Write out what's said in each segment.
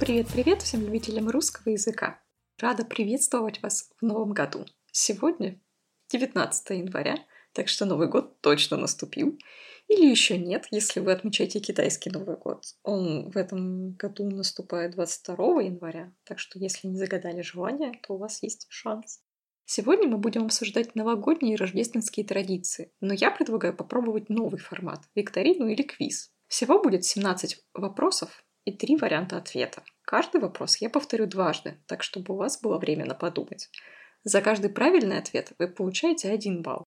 Привет-привет всем любителям русского языка! Рада приветствовать вас в новом году. Сегодня 19 января, так что Новый год точно наступил. Или еще нет, если вы отмечаете китайский Новый год. Он в этом году наступает 22 января, так что если не загадали желание, то у вас есть шанс. Сегодня мы будем обсуждать новогодние и рождественские традиции, но я предлагаю попробовать новый формат – викторину или квиз. Всего будет 17 вопросов и три варианта ответа. Каждый вопрос я повторю дважды, так чтобы у вас было время на подумать. За каждый правильный ответ вы получаете один балл.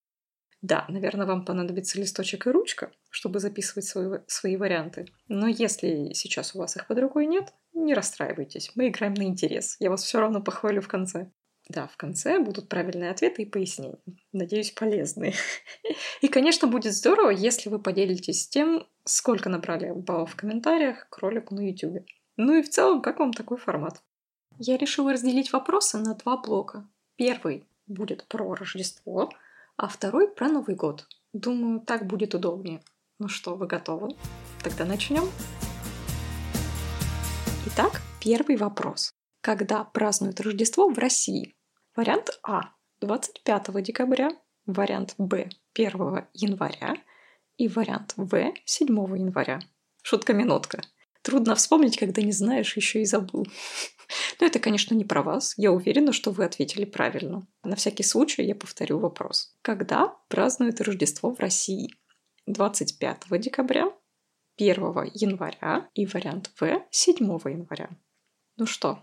Да, наверное, вам понадобится листочек и ручка, чтобы записывать свои, свои варианты. Но если сейчас у вас их под рукой нет, не расстраивайтесь. Мы играем на интерес. Я вас все равно похвалю в конце. Да, в конце будут правильные ответы и пояснения. Надеюсь, полезные. И, конечно, будет здорово, если вы поделитесь тем, сколько набрали баллов в комментариях к ролику на YouTube. Ну и в целом, как вам такой формат? Я решила разделить вопросы на два блока. Первый будет про Рождество, а второй про Новый год. Думаю, так будет удобнее. Ну что, вы готовы? Тогда начнем. Итак, первый вопрос когда празднуют Рождество в России. Вариант А – 25 декабря, вариант Б – 1 января и вариант В – 7 января. Шутка-минутка. Трудно вспомнить, когда не знаешь, еще и забыл. Но это, конечно, не про вас. Я уверена, что вы ответили правильно. На всякий случай я повторю вопрос. Когда празднуют Рождество в России? 25 декабря, 1 января и вариант В 7 января. Ну что,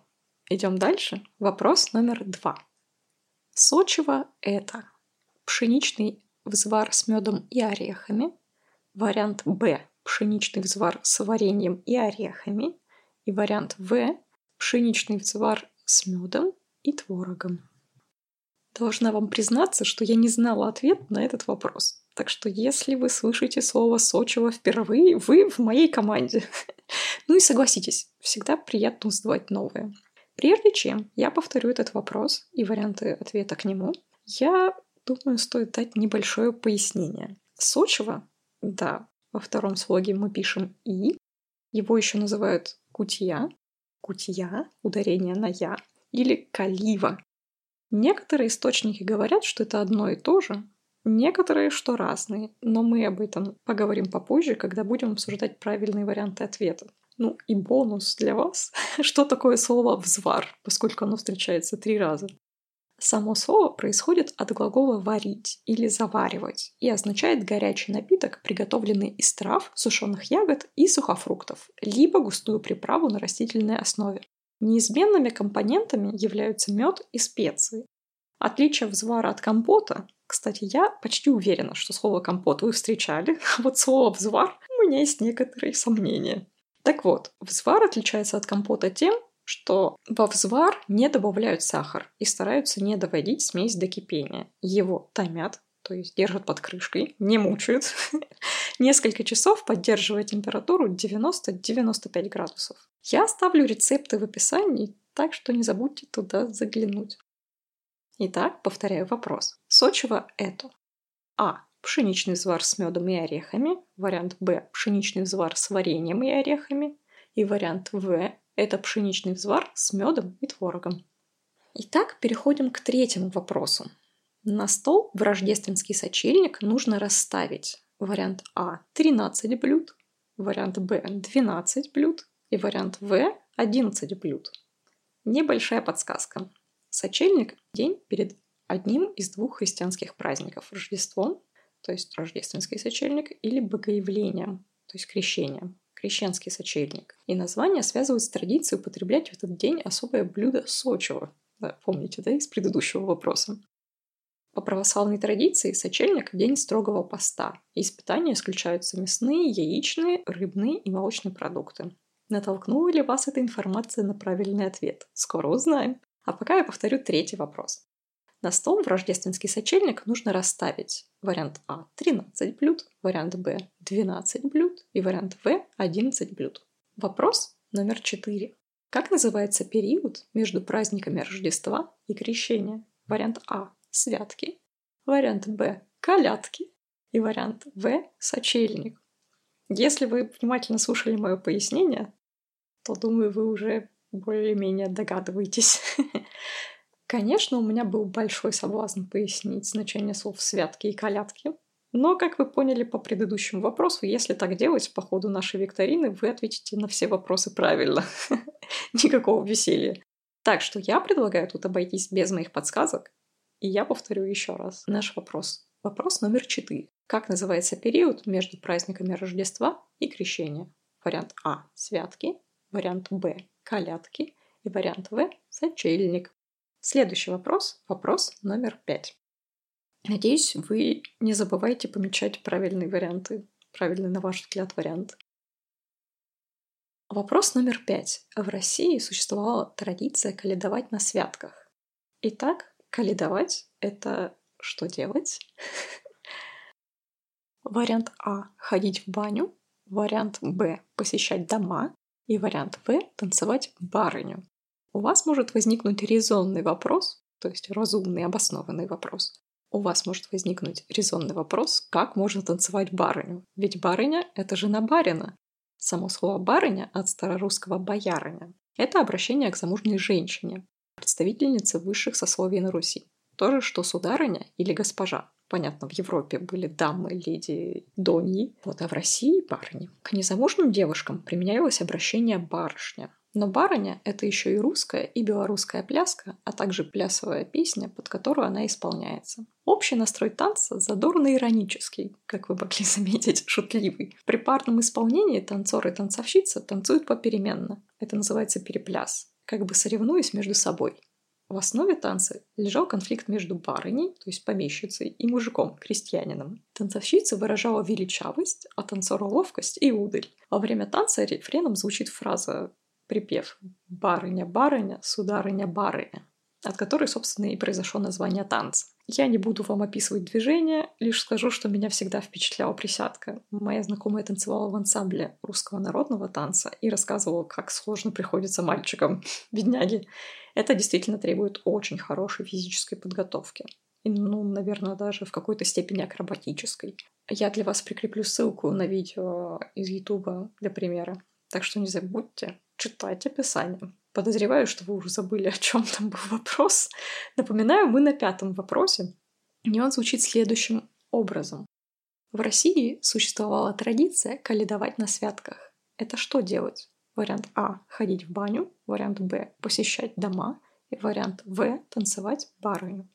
Идем дальше. Вопрос номер два. Сочево – это пшеничный взвар с медом и орехами, вариант Б – пшеничный взвар с вареньем и орехами, и вариант В – пшеничный взвар с медом и творогом. Должна вам признаться, что я не знала ответ на этот вопрос. Так что если вы слышите слово «Сочево» впервые, вы в моей команде. Ну и согласитесь, всегда приятно узнавать новое. Прежде чем я повторю этот вопрос и варианты ответа к нему, я думаю, стоит дать небольшое пояснение. Сочево, да, во втором слоге мы пишем «и», его еще называют кутья, кутья, ударение на «я», или калива. Некоторые источники говорят, что это одно и то же, некоторые, что разные, но мы об этом поговорим попозже, когда будем обсуждать правильные варианты ответа. Ну и бонус для вас. Что такое слово «взвар», поскольку оно встречается три раза? Само слово происходит от глагола «варить» или «заваривать» и означает горячий напиток, приготовленный из трав, сушеных ягод и сухофруктов, либо густую приправу на растительной основе. Неизменными компонентами являются мед и специи. Отличие взвара от компота, кстати, я почти уверена, что слово компот вы встречали, а вот слово взвар у меня есть некоторые сомнения. Так вот, взвар отличается от компота тем, что во взвар не добавляют сахар и стараются не доводить смесь до кипения. Его томят, то есть держат под крышкой, не мучают. Несколько часов поддерживая температуру 90-95 градусов. Я оставлю рецепты в описании, так что не забудьте туда заглянуть. Итак, повторяю вопрос. Сочево это А пшеничный взвар с медом и орехами, вариант Б – пшеничный взвар с вареньем и орехами, и вариант В – это пшеничный взвар с медом и творогом. Итак, переходим к третьему вопросу. На стол в рождественский сочельник нужно расставить вариант А – 13 блюд, вариант Б – 12 блюд и вариант В – 11 блюд. Небольшая подсказка. Сочельник – день перед одним из двух христианских праздников – Рождеством то есть рождественский сочельник, или богоявлением, то есть крещением, крещенский сочельник. И название связывают с традицией употреблять в этот день особое блюдо сочего. Да, помните, да, из предыдущего вопроса. По православной традиции сочельник – день строгого поста. Из питания исключаются мясные, яичные, рыбные и молочные продукты. Натолкнула ли вас эта информация на правильный ответ? Скоро узнаем. А пока я повторю третий вопрос. На стол в рождественский сочельник нужно расставить вариант А – 13 блюд, вариант Б – 12 блюд и вариант В – 11 блюд. Вопрос номер 4. Как называется период между праздниками Рождества и Крещения? Вариант А – святки, вариант Б – колядки и вариант В – сочельник. Если вы внимательно слушали мое пояснение, то, думаю, вы уже более-менее догадываетесь. Конечно, у меня был большой соблазн пояснить значение слов «святки» и «колядки», но, как вы поняли по предыдущему вопросу, если так делать по ходу нашей викторины, вы ответите на все вопросы правильно. Никакого веселья. Так что я предлагаю тут обойтись без моих подсказок. И я повторю еще раз наш вопрос. Вопрос номер четыре. Как называется период между праздниками Рождества и Крещения? Вариант А – святки, вариант Б – колядки и вариант В – сочельник. Следующий вопрос – вопрос номер пять. Надеюсь, вы не забывайте помечать правильные варианты, правильный, на ваш взгляд, вариант. Вопрос номер пять. В России существовала традиция каледовать на святках. Итак, каледовать — это что делать? Вариант А – ходить в баню. Вариант Б – посещать дома. И вариант В – танцевать барыню. У вас может возникнуть резонный вопрос, то есть разумный, обоснованный вопрос у вас может возникнуть резонный вопрос, как можно танцевать барыню? Ведь барыня — это жена барина. Само слово «барыня» от старорусского «боярыня» — это обращение к замужней женщине, представительнице высших сословий на Руси. То же, что сударыня или госпожа. Понятно, в Европе были дамы, леди, доньи. Вот, а в России — барыни. К незамужним девушкам применялось обращение «барышня». Но барыня — это еще и русская, и белорусская пляска, а также плясовая песня, под которую она исполняется. Общий настрой танца задорно-иронический, как вы могли заметить, шутливый. При парном исполнении танцор и танцовщица танцуют попеременно. Это называется перепляс, как бы соревнуясь между собой. В основе танца лежал конфликт между барыней, то есть помещицей, и мужиком, крестьянином. Танцовщица выражала величавость, а танцор — ловкость и удаль. Во время танца рефреном звучит фраза припев «Барыня, барыня, сударыня, барыня», от которой, собственно, и произошло название танца. Я не буду вам описывать движение, лишь скажу, что меня всегда впечатляла присядка. Моя знакомая танцевала в ансамбле русского народного танца и рассказывала, как сложно приходится мальчикам, бедняги. Это действительно требует очень хорошей физической подготовки. И, ну, наверное, даже в какой-то степени акробатической. Я для вас прикреплю ссылку на видео из Ютуба для примера. Так что не забудьте читать описание. Подозреваю, что вы уже забыли, о чем там был вопрос. Напоминаю, мы на пятом вопросе. И он звучит следующим образом. В России существовала традиция каледовать на святках. Это что делать? Вариант А – ходить в баню, вариант Б – посещать дома, и вариант В – танцевать барыню.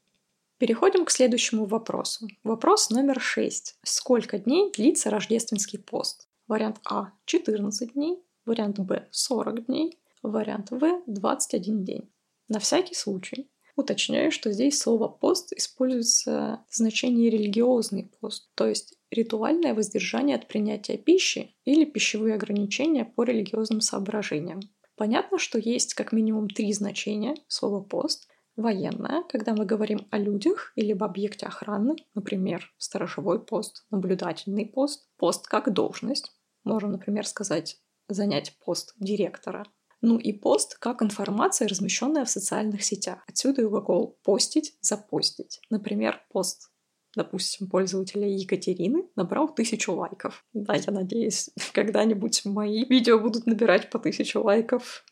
Переходим к следующему вопросу. Вопрос номер шесть. Сколько дней длится рождественский пост? Вариант А – 14 дней, вариант Б – 40 дней, вариант В – 21 день. На всякий случай уточняю, что здесь слово «пост» используется в значении религиозный пост, то есть ритуальное воздержание от принятия пищи или пищевые ограничения по религиозным соображениям. Понятно, что есть как минимум три значения слова «пост», военное, когда мы говорим о людях или об объекте охраны, например, сторожевой пост, наблюдательный пост, пост как должность. Можно, например, сказать занять пост директора. Ну и пост как информация, размещенная в социальных сетях. Отсюда и глагол «постить», «запостить». Например, пост допустим, пользователя Екатерины набрал тысячу лайков. Да, я надеюсь, когда-нибудь мои видео будут набирать по тысячу лайков.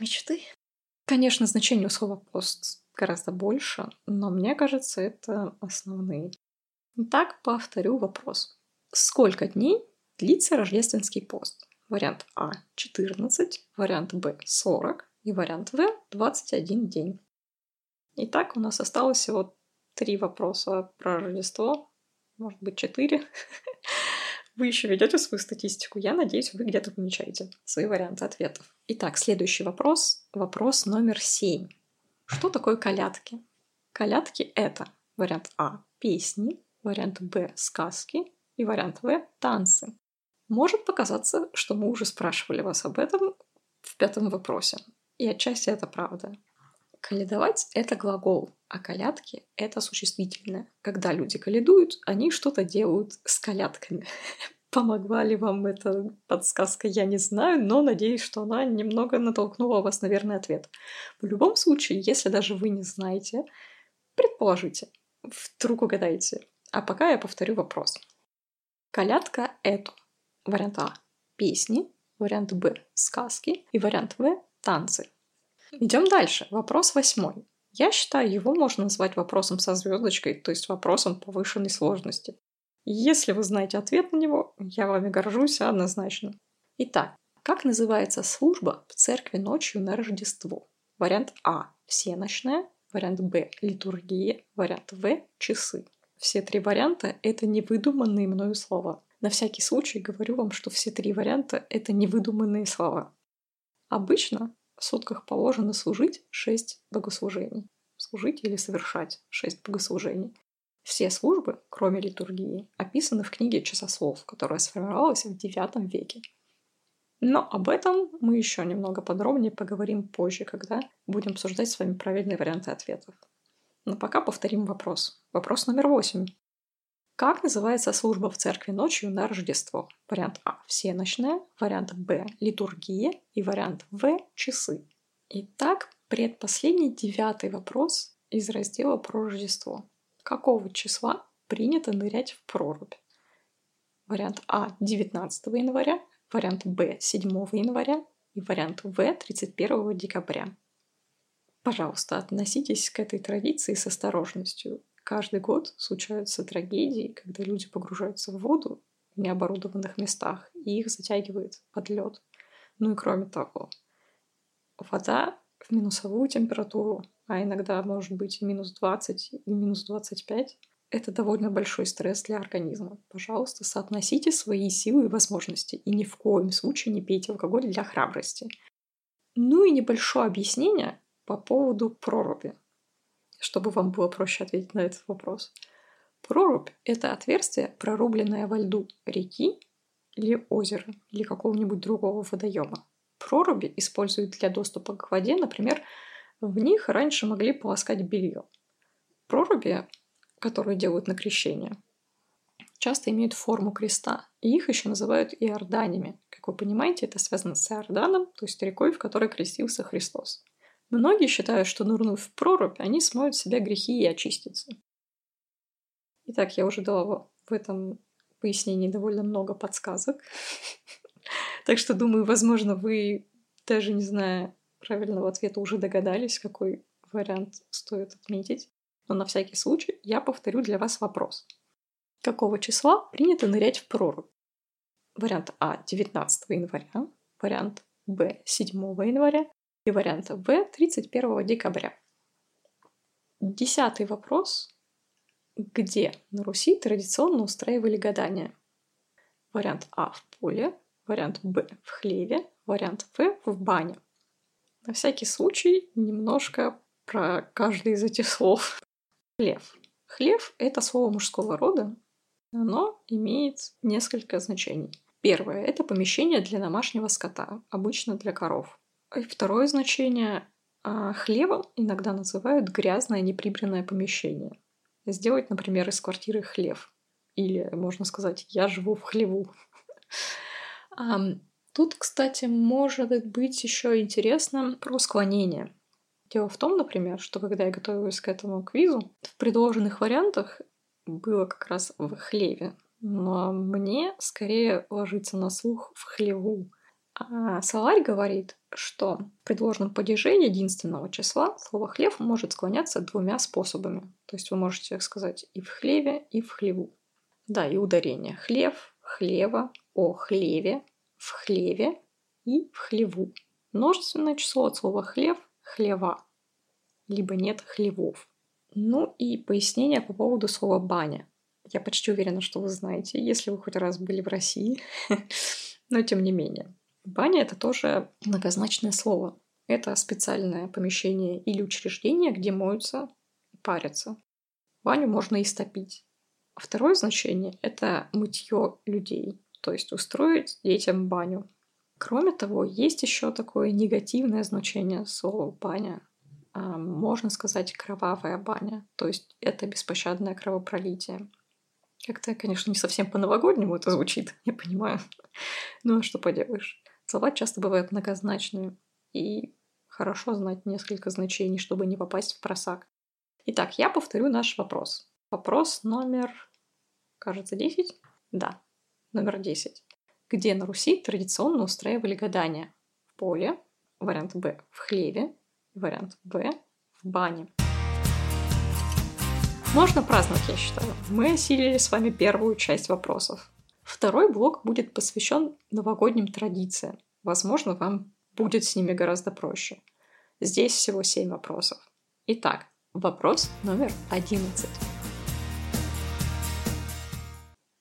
Мечты. Конечно, значение у слова «пост» гораздо больше, но мне кажется, это основные. Так, повторю вопрос. Сколько дней длится рождественский пост. Вариант А – 14, вариант Б – 40 и вариант В – 21 день. Итак, у нас осталось всего три вопроса про Рождество, может быть, четыре. Вы еще ведете свою статистику. Я надеюсь, вы где-то помечаете свои варианты ответов. Итак, следующий вопрос. Вопрос номер семь. Что такое колядки? Колядки — это вариант А – песни, вариант Б – сказки и вариант В – танцы. Может показаться, что мы уже спрашивали вас об этом в пятом вопросе. И отчасти это правда. Каледовать — это глагол, а колядки — это существительное. Когда люди каледуют, они что-то делают с колядками. Помогла ли вам эта подсказка, я не знаю, но надеюсь, что она немного натолкнула вас на верный ответ. В любом случае, если даже вы не знаете, предположите, вдруг угадаете. А пока я повторю вопрос. Колядка — это Вариант А – песни. вариант Б – сказки и вариант В – танцы. Идем дальше. Вопрос восьмой. Я считаю, его можно назвать вопросом со звездочкой, то есть вопросом повышенной сложности. Если вы знаете ответ на него, я вами горжусь однозначно. Итак, как называется служба в церкви ночью на Рождество? Вариант А – всеночная, вариант Б – литургия, вариант В – часы. Все три варианта – это невыдуманные мною слова. На всякий случай говорю вам, что все три варианта – это невыдуманные слова. Обычно в сутках положено служить шесть богослужений. Служить или совершать шесть богослужений. Все службы, кроме литургии, описаны в книге «Часослов», которая сформировалась в IX веке. Но об этом мы еще немного подробнее поговорим позже, когда будем обсуждать с вами правильные варианты ответов. Но пока повторим вопрос. Вопрос номер восемь. Как называется служба в церкви ночью на Рождество? Вариант А – всеночная, вариант Б – литургия и вариант В – часы. Итак, предпоследний девятый вопрос из раздела про Рождество. Какого числа принято нырять в прорубь? Вариант А – 19 января, вариант Б – 7 января и вариант В – 31 декабря. Пожалуйста, относитесь к этой традиции с осторожностью Каждый год случаются трагедии, когда люди погружаются в воду в необорудованных местах, и их затягивает под лед. Ну и кроме того, вода в минусовую температуру, а иногда может быть и минус 20, и минус 25, это довольно большой стресс для организма. Пожалуйста, соотносите свои силы и возможности, и ни в коем случае не пейте алкоголь для храбрости. Ну и небольшое объяснение по поводу проруби чтобы вам было проще ответить на этот вопрос. Прорубь — это отверстие, прорубленное во льду реки или озера, или какого-нибудь другого водоема. Проруби используют для доступа к воде, например, в них раньше могли полоскать белье. Проруби, которые делают на крещение, часто имеют форму креста, и их еще называют иорданями. Как вы понимаете, это связано с Иорданом, то есть рекой, в которой крестился Христос. Многие считают, что нырнув в прорубь, они смоют себя грехи и очистятся. Итак, я уже дала в этом пояснении довольно много подсказок. Так что, думаю, возможно, вы, даже не зная правильного ответа, уже догадались, какой вариант стоит отметить. Но на всякий случай я повторю для вас вопрос. Какого числа принято нырять в прорубь? Вариант А – 19 января, вариант Б – 7 января и варианта В 31 декабря. Десятый вопрос. Где на Руси традиционно устраивали гадания? Вариант А в поле, вариант Б в хлеве, вариант В в бане. На всякий случай немножко про каждый из этих слов. Хлев. Хлев — это слово мужского рода. Оно имеет несколько значений. Первое — это помещение для домашнего скота, обычно для коров. И второе значение а, хлевом иногда называют грязное неприбранное помещение. Сделать, например, из квартиры хлев. Или, можно сказать, я живу в хлеву. Тут, кстати, может быть еще интересно про склонение. Дело в том, например, что когда я готовилась к этому квизу, в предложенных вариантах было как раз в хлеве. Но мне скорее ложится на слух в хлеву. А словарь говорит, что в предложенном падеже единственного числа слово «хлев» может склоняться двумя способами. То есть вы можете сказать и в хлеве, и в хлеву. Да, и ударение. Хлев, хлева, о хлеве, в хлеве и в хлеву. Множественное число от слова «хлев» – хлева, либо нет хлевов. Ну и пояснение по поводу слова «баня». Я почти уверена, что вы знаете, если вы хоть раз были в России, но тем не менее. Баня — это тоже многозначное слово. Это специальное помещение или учреждение, где моются и парятся. Баню можно истопить. Второе значение — это мытье людей, то есть устроить детям баню. Кроме того, есть еще такое негативное значение слова «баня». А, можно сказать «кровавая баня», то есть это беспощадное кровопролитие. Как-то, конечно, не совсем по-новогоднему это звучит, я понимаю. Ну а что поделаешь. Слова часто бывают многозначными, и хорошо знать несколько значений, чтобы не попасть в просак. Итак, я повторю наш вопрос. Вопрос номер, кажется, 10? Да, номер 10. где на Руси традиционно устраивали гадания? В поле, вариант Б – в хлеве, вариант Б – в бане. Можно праздновать, я считаю. Мы осилили с вами первую часть вопросов. Второй блок будет посвящен новогодним традициям. Возможно, вам будет с ними гораздо проще. Здесь всего 7 вопросов. Итак, вопрос номер 11.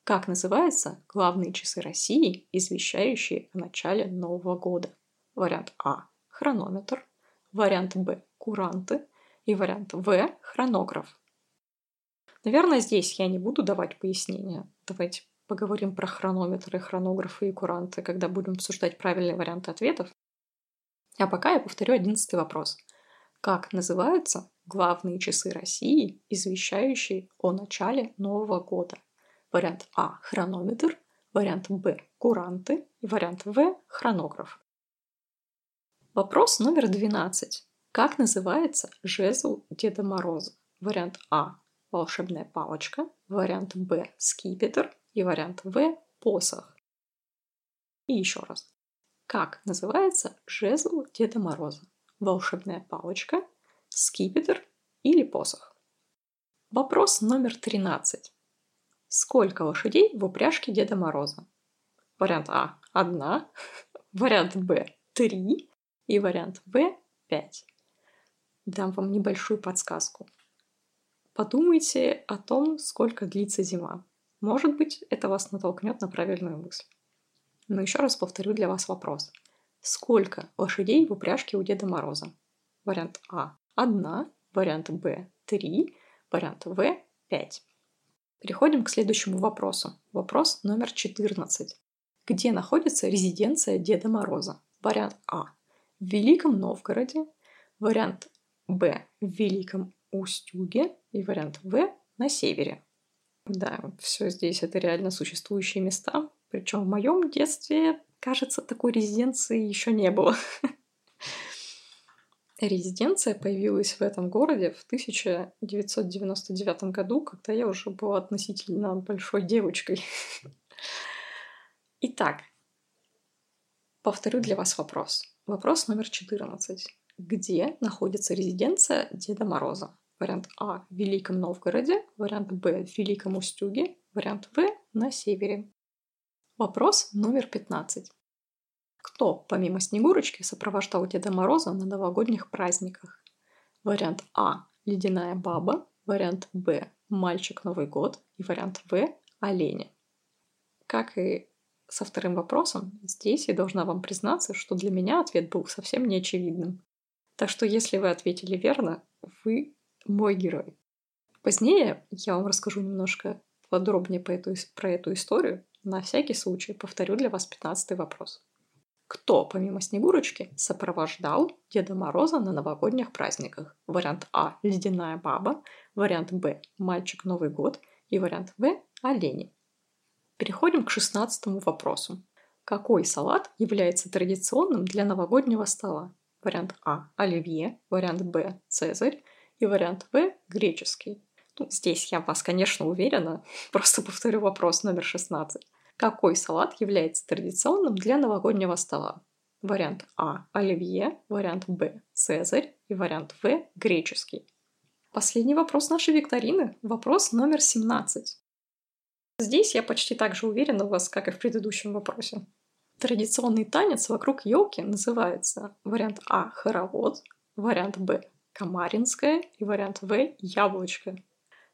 Как называются главные часы России, извещающие о начале Нового года? Вариант А – хронометр, вариант Б – куранты и вариант В – хронограф. Наверное, здесь я не буду давать пояснения. Давайте поговорим про хронометры, хронографы и куранты, когда будем обсуждать правильные варианты ответов. А пока я повторю одиннадцатый вопрос. Как называются главные часы России, извещающие о начале Нового года? Вариант А – хронометр, вариант Б – куранты вариант В – хронограф. Вопрос номер 12. Как называется жезл Деда Мороза? Вариант А – волшебная палочка, вариант Б – скипетр и вариант В – посох. И еще раз. Как называется жезл Деда Мороза? Волшебная палочка, скипетр или посох? Вопрос номер 13. Сколько лошадей в упряжке Деда Мороза? Вариант А – одна, вариант Б – три и вариант В – пять. Дам вам небольшую подсказку. Подумайте о том, сколько длится зима. Может быть, это вас натолкнет на правильную мысль. Но еще раз повторю для вас вопрос. Сколько лошадей в упряжке у Деда Мороза? Вариант А – одна, вариант Б – три, вариант В – пять. Переходим к следующему вопросу. Вопрос номер 14. Где находится резиденция Деда Мороза? Вариант А. В Великом Новгороде. Вариант Б. В Великом Устюге. И вариант В. На севере. Да, все здесь это реально существующие места. Причем в моем детстве, кажется, такой резиденции еще не было. Резиденция появилась в этом городе в 1999 году, когда я уже была относительно большой девочкой. Итак, повторю для вас вопрос. Вопрос номер 14. Где находится резиденция Деда Мороза? Вариант А в Великом Новгороде, вариант Б в Великом Устюге, вариант В на севере. Вопрос номер 15. Кто, помимо Снегурочки, сопровождал Деда Мороза на новогодних праздниках? Вариант А – ледяная баба, вариант Б – мальчик Новый год и вариант В – олени. Как и со вторым вопросом, здесь я должна вам признаться, что для меня ответ был совсем неочевидным. Так что если вы ответили верно, вы мой герой. Позднее я вам расскажу немножко подробнее по эту, про эту историю. На всякий случай повторю для вас пятнадцатый вопрос. Кто, помимо Снегурочки, сопровождал Деда Мороза на новогодних праздниках? Вариант А – ледяная баба, вариант Б – мальчик Новый год и вариант В – олени. Переходим к шестнадцатому вопросу. Какой салат является традиционным для новогоднего стола? Вариант А – оливье, вариант Б – цезарь и вариант В – греческий. Ну, здесь я вас, конечно, уверена, просто повторю вопрос номер 16. Какой салат является традиционным для новогоднего стола? Вариант А – оливье, вариант Б – цезарь и вариант В – греческий. Последний вопрос нашей викторины. Вопрос номер 17. Здесь я почти так же уверена в вас, как и в предыдущем вопросе. Традиционный танец вокруг елки называется вариант А – хоровод, вариант Б – комаринская и вариант В – яблочко.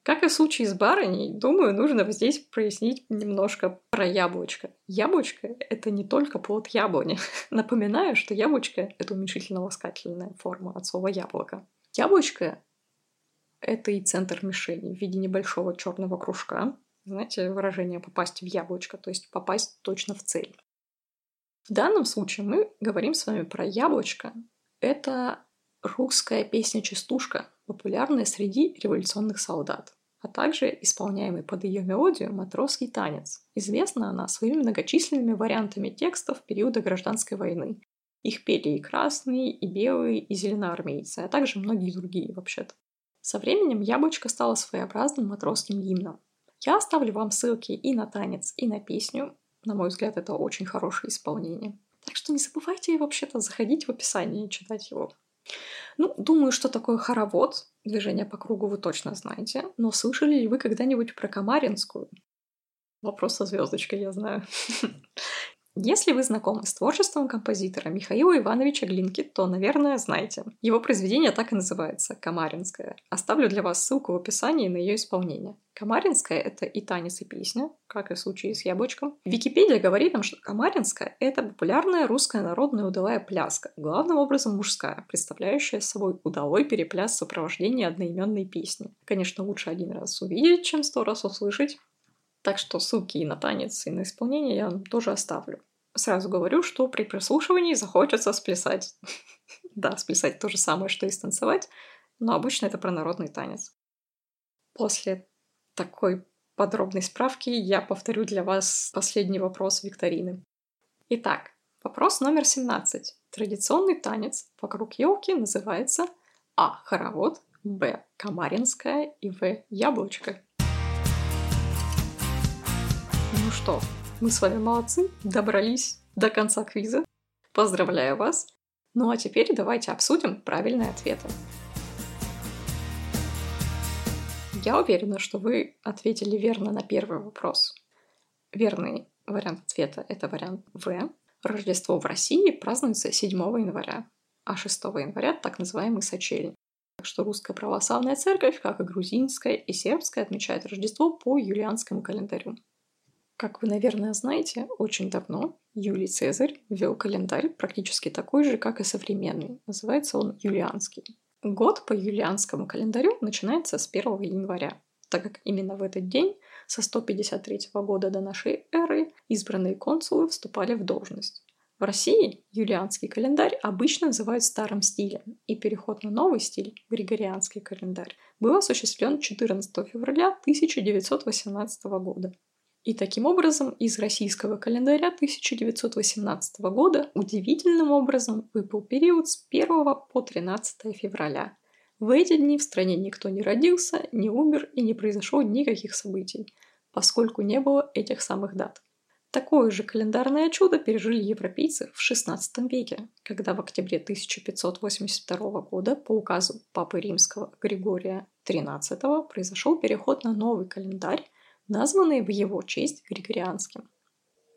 Как и в случае с барыней, думаю, нужно здесь прояснить немножко про яблочко. Яблочко — это не только плод яблони. Напоминаю, что яблочко — это уменьшительно-ласкательная форма от слова яблоко. Яблочко — это и центр мишени в виде небольшого черного кружка. Знаете, выражение «попасть в яблочко», то есть попасть точно в цель. В данном случае мы говорим с вами про яблочко. Это русская песня-частушка, популярная среди революционных солдат, а также исполняемый под ее мелодию матросский танец. Известна она своими многочисленными вариантами текстов периода гражданской войны. Их пели и красные, и белые, и зеленоармейцы, а также многие другие вообще-то. Со временем «Яблочко» стало своеобразным матросским гимном. Я оставлю вам ссылки и на танец, и на песню. На мой взгляд, это очень хорошее исполнение. Так что не забывайте вообще-то заходить в описание и читать его. Ну, думаю, что такое хоровод, движение по кругу вы точно знаете, но слышали ли вы когда-нибудь про Камаринскую? Вопрос со звездочкой, я знаю. Если вы знакомы с творчеством композитора Михаила Ивановича Глинки, то, наверное, знаете. Его произведение так и называется «Камаринская». Оставлю для вас ссылку в описании на ее исполнение. Камаринская — это и танец, и песня, как и в случае с яблочком. Википедия говорит нам, что Камаринская — это популярная русская народная удалая пляска, главным образом мужская, представляющая собой удалой перепляс в сопровождении одноименной песни. Конечно, лучше один раз увидеть, чем сто раз услышать. Так что ссылки и на танец, и на исполнение я вам тоже оставлю. Сразу говорю, что при прослушивании захочется сплясать. да, сплясать то же самое, что и станцевать, но обычно это про народный танец. После такой подробной справки я повторю для вас последний вопрос викторины. Итак, вопрос номер 17. Традиционный танец вокруг елки называется А. Хоровод, Б. Камаринская и В. Яблочко. Ну что, мы с вами молодцы, добрались до конца квиза. Поздравляю вас. Ну а теперь давайте обсудим правильные ответы. Я уверена, что вы ответили верно на первый вопрос. Верный вариант ответа — это вариант В. Рождество в России празднуется 7 января, а 6 января — так называемый сочельник. Так что русская православная церковь, как и грузинская и сербская, отмечает Рождество по юлианскому календарю. Как вы, наверное, знаете, очень давно Юлий Цезарь ввел календарь практически такой же, как и современный. Называется он юлианский. Год по юлианскому календарю начинается с 1 января, так как именно в этот день, со 153 года до нашей эры, избранные консулы вступали в должность. В России юлианский календарь обычно называют старым стилем, и переход на новый стиль, григорианский календарь, был осуществлен 14 февраля 1918 года. И таким образом из российского календаря 1918 года удивительным образом выпал период с 1 по 13 февраля. В эти дни в стране никто не родился, не умер и не произошло никаких событий, поскольку не было этих самых дат. Такое же календарное чудо пережили европейцы в XVI веке, когда в октябре 1582 года по указу Папы Римского Григория XIII произошел переход на новый календарь, названный в его честь Григорианским.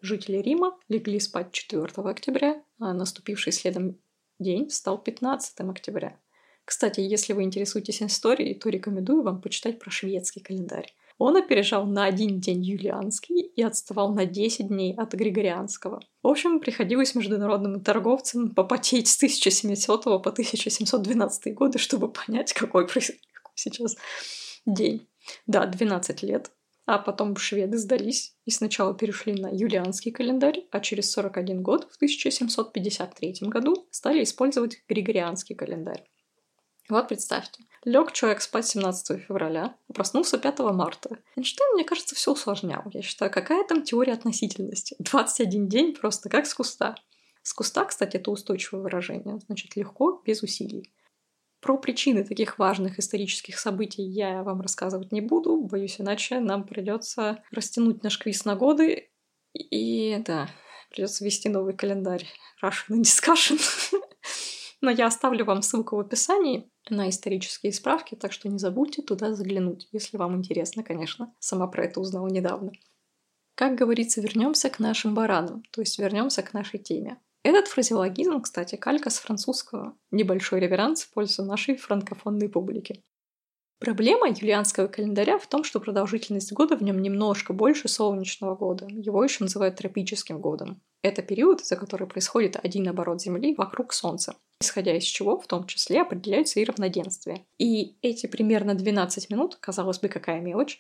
Жители Рима легли спать 4 октября, а наступивший следом день стал 15 октября. Кстати, если вы интересуетесь историей, то рекомендую вам почитать про шведский календарь. Он опережал на один день юлианский и отставал на 10 дней от григорианского. В общем, приходилось международным торговцам попотеть с 1700 по 1712 годы, чтобы понять, какой, сейчас день. Да, 12 лет. А потом шведы сдались и сначала перешли на юлианский календарь, а через 41 год, в 1753 году, стали использовать григорианский календарь. Вот представьте, лег человек спать 17 февраля, проснулся 5 марта. Эйнштейн, мне кажется, все усложнял. Я считаю, какая там теория относительности? 21 день просто как с куста. С куста, кстати, это устойчивое выражение, значит, легко, без усилий. Про причины таких важных исторических событий я вам рассказывать не буду. Боюсь, иначе нам придется растянуть наш квиз на годы. И да, придется вести новый календарь Russian Discussion. Но я оставлю вам ссылку в описании на исторические справки, так что не забудьте туда заглянуть, если вам интересно, конечно. Сама про это узнала недавно. Как говорится, вернемся к нашим баранам, то есть вернемся к нашей теме. Этот фразеологизм, кстати, калька с французского. Небольшой реверанс в пользу нашей франкофонной публики. Проблема юлианского календаря в том, что продолжительность года в нем немножко больше солнечного года. Его еще называют тропическим годом. Это период, за который происходит один оборот Земли вокруг Солнца, исходя из чего в том числе определяются и равноденствия. И эти примерно 12 минут, казалось бы, какая мелочь,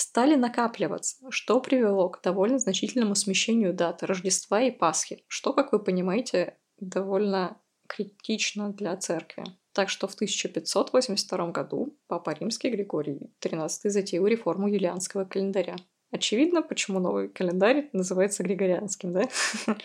стали накапливаться, что привело к довольно значительному смещению дат Рождества и Пасхи, что, как вы понимаете, довольно критично для церкви. Так что в 1582 году Папа Римский Григорий XIII затеял реформу юлианского календаря. Очевидно, почему новый календарь называется Григорианским, да?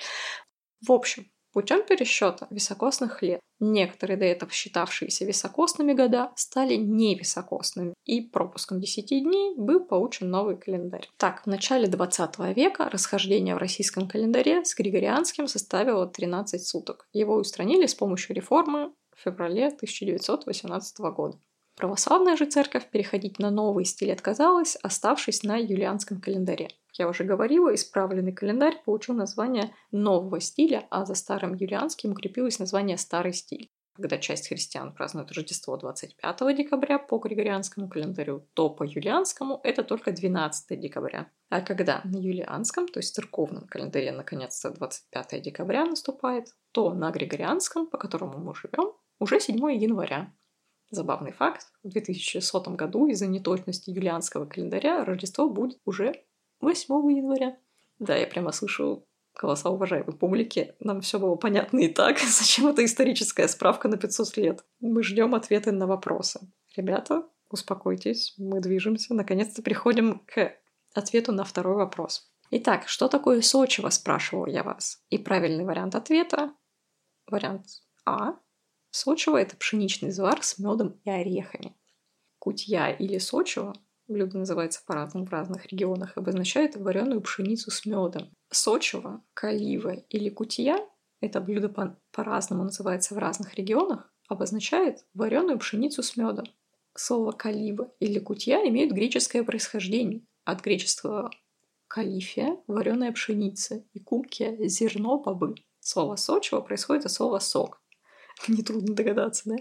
В общем, Путем пересчета високосных лет некоторые до этого считавшиеся високосными года стали невисокосными, и пропуском 10 дней был получен новый календарь. Так, в начале 20 века расхождение в российском календаре с григорианским составило 13 суток. Его устранили с помощью реформы в феврале 1918 года. Православная же церковь переходить на новый стиль отказалась, оставшись на юлианском календаре. Я уже говорила, исправленный календарь получил название нового стиля, а за старым юлианским укрепилось название старый стиль. Когда часть христиан празднует Рождество 25 декабря по григорианскому календарю, то по юлианскому это только 12 декабря. А когда на юлианском, то есть церковном календаре, наконец-то 25 декабря наступает, то на григорианском, по которому мы живем, уже 7 января. Забавный факт. В 2100 году из-за неточности юлианского календаря Рождество будет уже 8 января. Да, я прямо слышу голоса уважаемой публики. Нам все было понятно и так. Зачем эта историческая справка на 500 лет? Мы ждем ответы на вопросы. Ребята, успокойтесь, мы движемся. Наконец-то приходим к ответу на второй вопрос. Итак, что такое сочево, спрашивал я вас. И правильный вариант ответа, вариант А, Сочево – это пшеничный звар с медом и орехами. Кутья или сочево блюдо называется по-разному в разных регионах, обозначает вареную пшеницу с медом. Сочево, калива или кутья – это блюдо по- по-разному называется в разных регионах, обозначает вареную пшеницу с медом. Слово калива или кутья имеют греческое происхождение. От греческого калифия – вареная пшеница, и кукия – зерно бобы. Слово сочево происходит от слова сок. Нетрудно догадаться, да?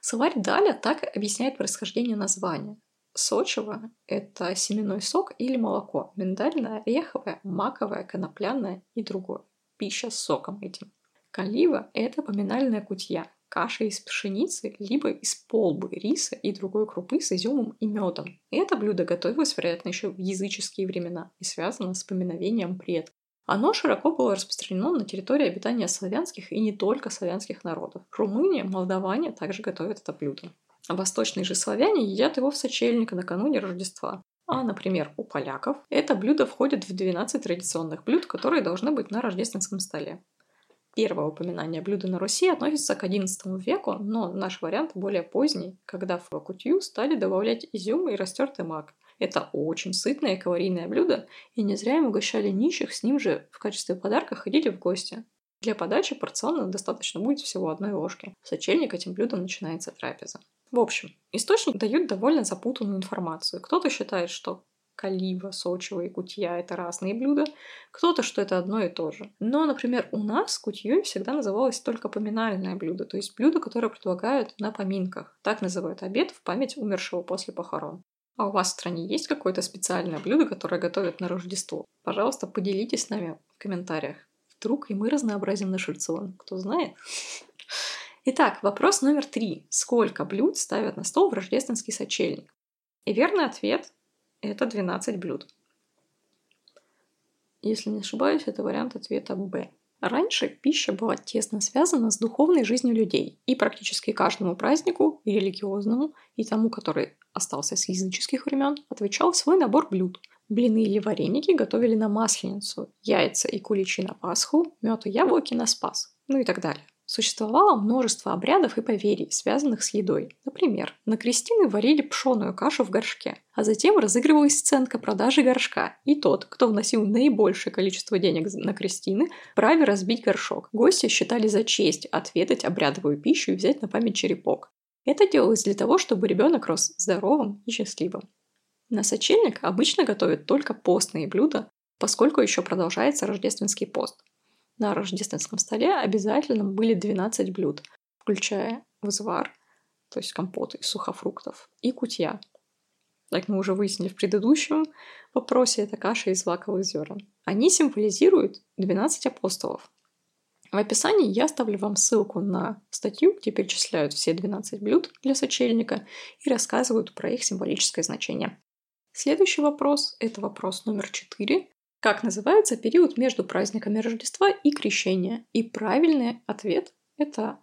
Словарь Даля так объясняет происхождение названия. Сочево – это семенной сок или молоко, миндальное, ореховое, маковое, конопляное и другое. Пища с соком этим. Калива – это поминальная кутья, каша из пшеницы, либо из полбы, риса и другой крупы с изюмом и медом. Это блюдо готовилось, вероятно, еще в языческие времена и связано с поминовением предков. Оно широко было распространено на территории обитания славянских и не только славянских народов. Румыния, молдаване также готовят это блюдо. Восточные же славяне едят его в сочельник накануне Рождества. А, например, у поляков это блюдо входит в 12 традиционных блюд, которые должны быть на рождественском столе. Первое упоминание блюда на Руси относится к XI веку, но наш вариант более поздний, когда в кутью стали добавлять изюм и растертый мак – это очень сытное и калорийное блюдо, и не зря им угощали нищих, с ним же в качестве подарка ходили в гости. Для подачи порционно достаточно будет всего одной ложки. Сочельник этим блюдом начинается трапеза. В общем, источники дают довольно запутанную информацию. Кто-то считает, что калива, сочево и кутья – это разные блюда, кто-то, что это одно и то же. Но, например, у нас кутьей всегда называлось только поминальное блюдо, то есть блюдо, которое предлагают на поминках. Так называют обед в память умершего после похорон. А у вас в стране есть какое-то специальное блюдо, которое готовят на Рождество? Пожалуйста, поделитесь с нами в комментариях. Вдруг и мы разнообразим наш рацион. Кто знает? Итак, вопрос номер три. Сколько блюд ставят на стол в рождественский сочельник? И верный ответ – это 12 блюд. Если не ошибаюсь, это вариант ответа Б. Раньше пища была тесно связана с духовной жизнью людей, и практически каждому празднику, и религиозному, и тому, который остался с языческих времен, отвечал свой набор блюд. Блины или вареники готовили на Масленицу, яйца и куличи на Пасху, мед и яблоки на Спас, ну и так далее. Существовало множество обрядов и поверий, связанных с едой. Например, на крестины варили пшеную кашу в горшке, а затем разыгрывалась сценка продажи горшка, и тот, кто вносил наибольшее количество денег на крестины, праве разбить горшок. Гости считали за честь отведать обрядовую пищу и взять на память черепок. Это делалось для того, чтобы ребенок рос здоровым и счастливым. На сочельник обычно готовят только постные блюда, поскольку еще продолжается рождественский пост. На рождественском столе обязательно были 12 блюд, включая взвар, то есть компот из сухофруктов, и кутья. Как мы уже выяснили в предыдущем вопросе, это каша из злаковых зерен. Они символизируют 12 апостолов. В описании я оставлю вам ссылку на статью, где перечисляют все 12 блюд для сочельника и рассказывают про их символическое значение. Следующий вопрос – это вопрос номер 4. Как называется период между праздниками Рождества и Крещения? И правильный ответ – это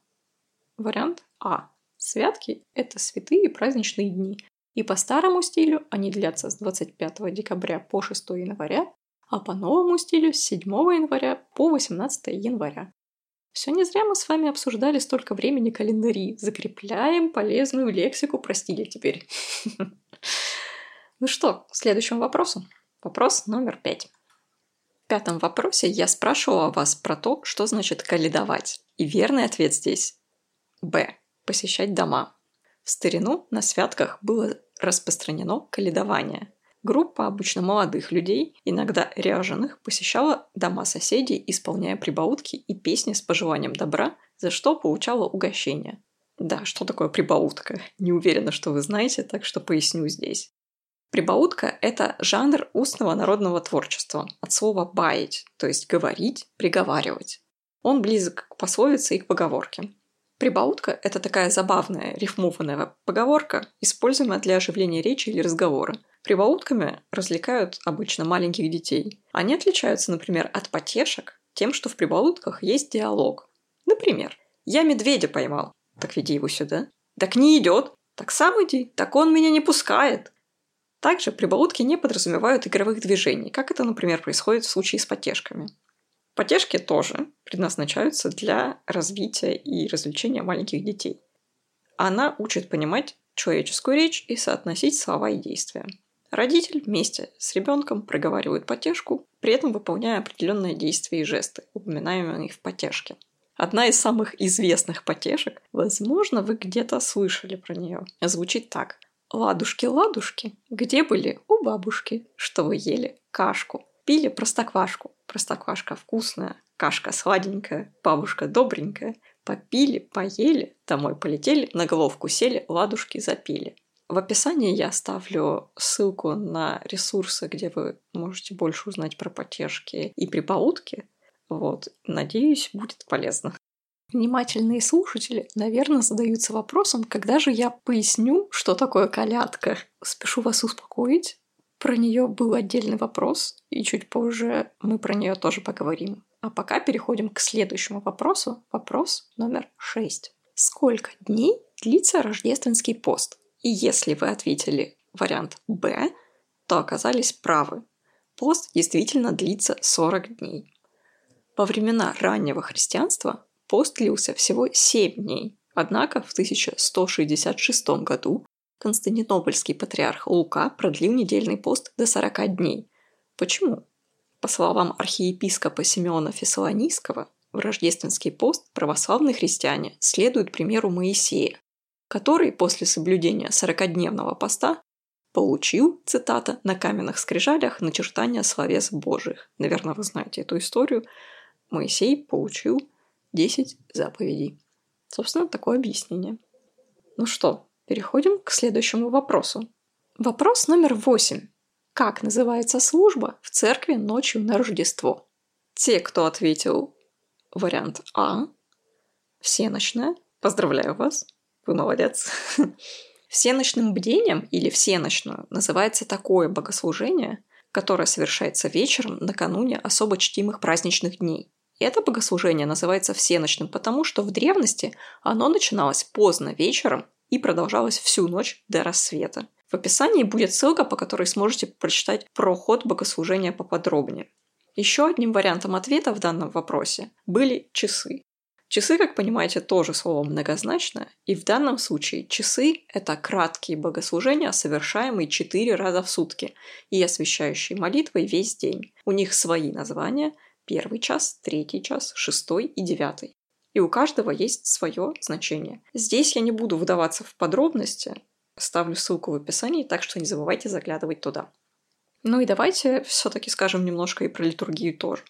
вариант А. Святки – это святые праздничные дни. И по старому стилю они длятся с 25 декабря по 6 января, а по новому стилю с 7 января по 18 января. Все не зря мы с вами обсуждали столько времени календари. Закрепляем полезную лексику про стили теперь. Ну что, к следующему вопросу. Вопрос номер пять. В пятом вопросе я спрашивала вас про то, что значит каледовать. И верный ответ здесь – Б. Посещать дома. В старину на святках было распространено каледование. Группа обычно молодых людей, иногда ряженых, посещала дома соседей, исполняя прибаутки и песни с пожеланием добра, за что получала угощение. Да, что такое прибаутка? Не уверена, что вы знаете, так что поясню здесь. Прибаутка – это жанр устного народного творчества, от слова «баять», то есть говорить, приговаривать. Он близок к пословице и к поговорке. Прибаутка – это такая забавная рифмованная поговорка, используемая для оживления речи или разговора. Прибаутками развлекают обычно маленьких детей. Они отличаются, например, от потешек тем, что в прибаутках есть диалог. Например, «Я медведя поймал». «Так веди его сюда». «Так не идет». «Так сам иди». «Так он меня не пускает». Также прибаутки не подразумевают игровых движений, как это, например, происходит в случае с потешками. Потешки тоже предназначаются для развития и развлечения маленьких детей. Она учит понимать человеческую речь и соотносить слова и действия. Родитель вместе с ребенком проговаривает потешку, при этом выполняя определенные действия и жесты, упоминаемые в потешке. Одна из самых известных потешек, возможно, вы где-то слышали про нее, звучит так. «Ладушки, ладушки, где были у бабушки, что вы ели кашку?» Пили простоквашку. Простоквашка вкусная, кашка сладенькая, бабушка добренькая. Попили, поели, домой полетели, на головку сели, ладушки запили. В описании я оставлю ссылку на ресурсы, где вы можете больше узнать про потешки и прибаутки. Вот, надеюсь, будет полезно. Внимательные слушатели, наверное, задаются вопросом, когда же я поясню, что такое колядка. Спешу вас успокоить. Про нее был отдельный вопрос, и чуть позже мы про нее тоже поговорим. А пока переходим к следующему вопросу. Вопрос номер шесть. Сколько дней длится рождественский пост? И если вы ответили вариант Б, то оказались правы. Пост действительно длится 40 дней. Во времена раннего христианства пост длился всего 7 дней, однако в 1166 году Константинопольский патриарх Лука продлил недельный пост до 40 дней. Почему? По словам архиепископа Симеона Фессалонийского, в рождественский пост православные христиане следуют примеру Моисея, который после соблюдения 40-дневного поста получил, цитата, на каменных скрижалях начертания словес Божьих. Наверное, вы знаете эту историю. Моисей получил 10 заповедей. Собственно, такое объяснение. Ну что, Переходим к следующему вопросу. Вопрос номер восемь. Как называется служба в церкви ночью на Рождество? Те, кто ответил вариант А, всеночная, поздравляю вас, вы молодец. Всеночным бдением или всеночную называется такое богослужение, которое совершается вечером накануне особо чтимых праздничных дней. Это богослужение называется всеночным, потому что в древности оно начиналось поздно вечером и продолжалась всю ночь до рассвета. В описании будет ссылка, по которой сможете прочитать про ход богослужения поподробнее. Еще одним вариантом ответа в данном вопросе были часы. Часы, как понимаете, тоже слово многозначное, и в данном случае часы – это краткие богослужения, совершаемые четыре раза в сутки и освещающие молитвой весь день. У них свои названия – первый час, третий час, шестой и девятый и у каждого есть свое значение. Здесь я не буду выдаваться в подробности, ставлю ссылку в описании, так что не забывайте заглядывать туда. Ну и давайте все-таки скажем немножко и про литургию тоже.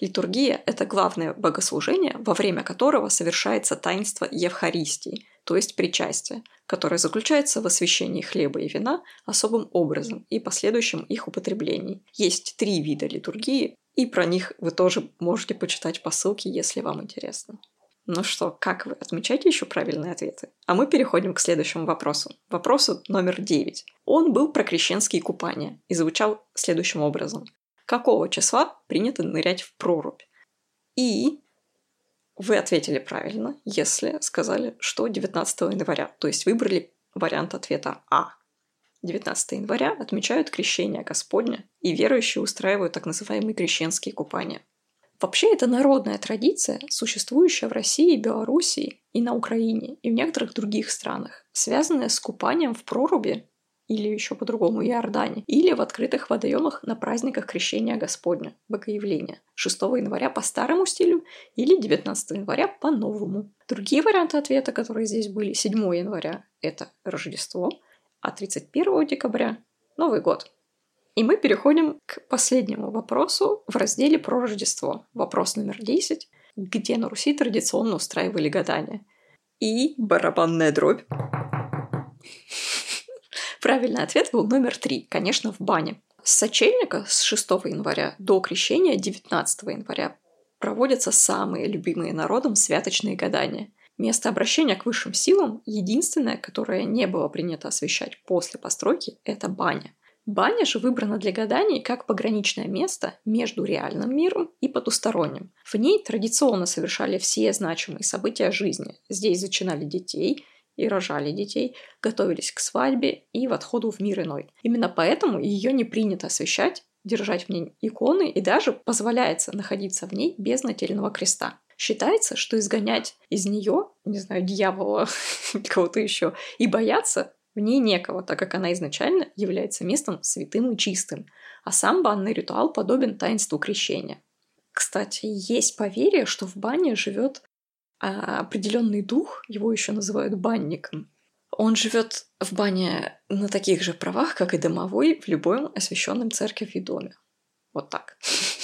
Литургия – это главное богослужение, во время которого совершается таинство Евхаристии, то есть причастие, которое заключается в освящении хлеба и вина особым образом и последующем их употреблении. Есть три вида литургии, и про них вы тоже можете почитать по ссылке, если вам интересно. Ну что, как вы? Отмечаете еще правильные ответы? А мы переходим к следующему вопросу. Вопросу номер девять. Он был про крещенские купания и звучал следующим образом. Какого числа принято нырять в прорубь? И вы ответили правильно, если сказали, что 19 января, то есть выбрали вариант ответа А. 19 января отмечают крещение Господня, и верующие устраивают так называемые крещенские купания. Вообще, это народная традиция, существующая в России, Белоруссии и на Украине, и в некоторых других странах, связанная с купанием в проруби или еще по-другому Иордане, или в открытых водоемах на праздниках Крещения Господня, Богоявления, 6 января по старому стилю или 19 января по новому. Другие варианты ответа, которые здесь были, 7 января – это Рождество, а 31 декабря – Новый год. И мы переходим к последнему вопросу в разделе про Рождество. Вопрос номер 10. Где на Руси традиционно устраивали гадания? И барабанная дробь. Правильный ответ был номер три, конечно, в бане. С сочельника с 6 января до крещения 19 января проводятся самые любимые народом святочные гадания. Место обращения к высшим силам, единственное, которое не было принято освещать после постройки, это баня. Баня же выбрана для гаданий как пограничное место между реальным миром и потусторонним. В ней традиционно совершали все значимые события жизни. Здесь зачинали детей, и рожали детей, готовились к свадьбе и в отходу в мир иной. Именно поэтому ее не принято освещать, держать в ней иконы и даже позволяется находиться в ней без нательного креста. Считается, что изгонять из нее, не знаю, дьявола кого-то еще, и бояться в ней некого, так как она изначально является местом святым и чистым, а сам банный ритуал подобен таинству крещения. Кстати, есть поверье, что в бане живет а определенный дух, его еще называют банником, он живет в бане на таких же правах, как и домовой в любом освященном церковью доме. Вот так.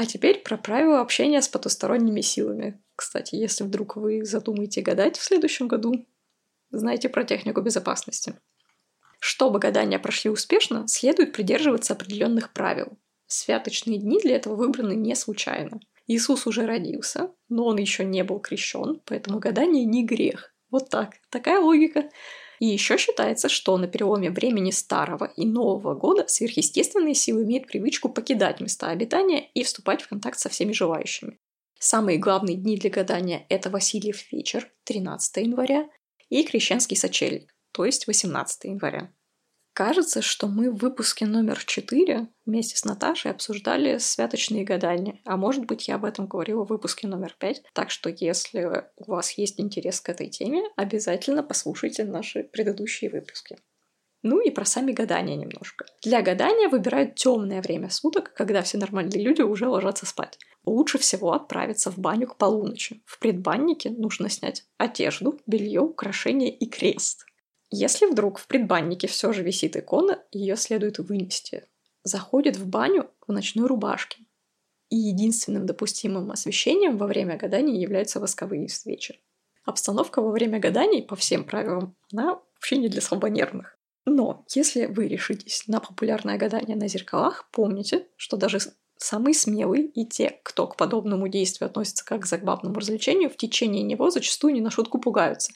А теперь про правила общения с потусторонними силами. Кстати, если вдруг вы задумаете гадать в следующем году, знайте про технику безопасности. Чтобы гадания прошли успешно, следует придерживаться определенных правил. Святочные дни для этого выбраны не случайно. Иисус уже родился, но он еще не был крещен, поэтому гадание не грех. Вот так. Такая логика. И еще считается, что на переломе времени Старого и Нового года сверхъестественные силы имеют привычку покидать места обитания и вступать в контакт со всеми желающими. Самые главные дни для гадания – это Васильев вечер, 13 января, и Крещенский сочельник, то есть 18 января. Кажется, что мы в выпуске номер 4 вместе с Наташей обсуждали святочные гадания. А может быть, я об этом говорила в выпуске номер 5. Так что, если у вас есть интерес к этой теме, обязательно послушайте наши предыдущие выпуски. Ну и про сами гадания немножко. Для гадания выбирают темное время суток, когда все нормальные люди уже ложатся спать. Лучше всего отправиться в баню к полуночи. В предбаннике нужно снять одежду, белье, украшения и крест. Если вдруг в предбаннике все же висит икона, ее следует вынести. Заходит в баню в ночной рубашке. И единственным допустимым освещением во время гадания являются восковые свечи. Обстановка во время гаданий, по всем правилам, она вообще не для слабонервных. Но если вы решитесь на популярное гадание на зеркалах, помните, что даже самые смелые и те, кто к подобному действию относится как к забавному развлечению, в течение него зачастую не на шутку пугаются.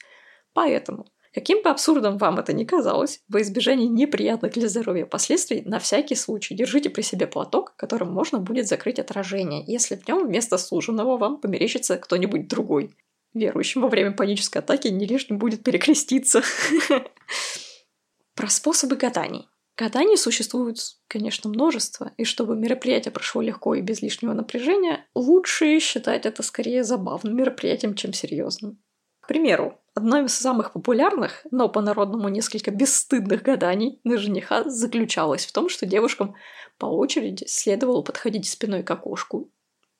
Поэтому Каким бы абсурдом вам это ни казалось, во избежание неприятных для здоровья последствий, на всякий случай держите при себе платок, которым можно будет закрыть отражение, если в нем вместо суженого вам померещится кто-нибудь другой. Верующим во время панической атаки не лишним будет перекреститься. Про способы гаданий. Гаданий существует, конечно, множество, и чтобы мероприятие прошло легко и без лишнего напряжения, лучше считать это скорее забавным мероприятием, чем серьезным. К примеру, одно из самых популярных, но по-народному несколько бесстыдных гаданий на жениха заключалось в том, что девушкам по очереди следовало подходить спиной к окошку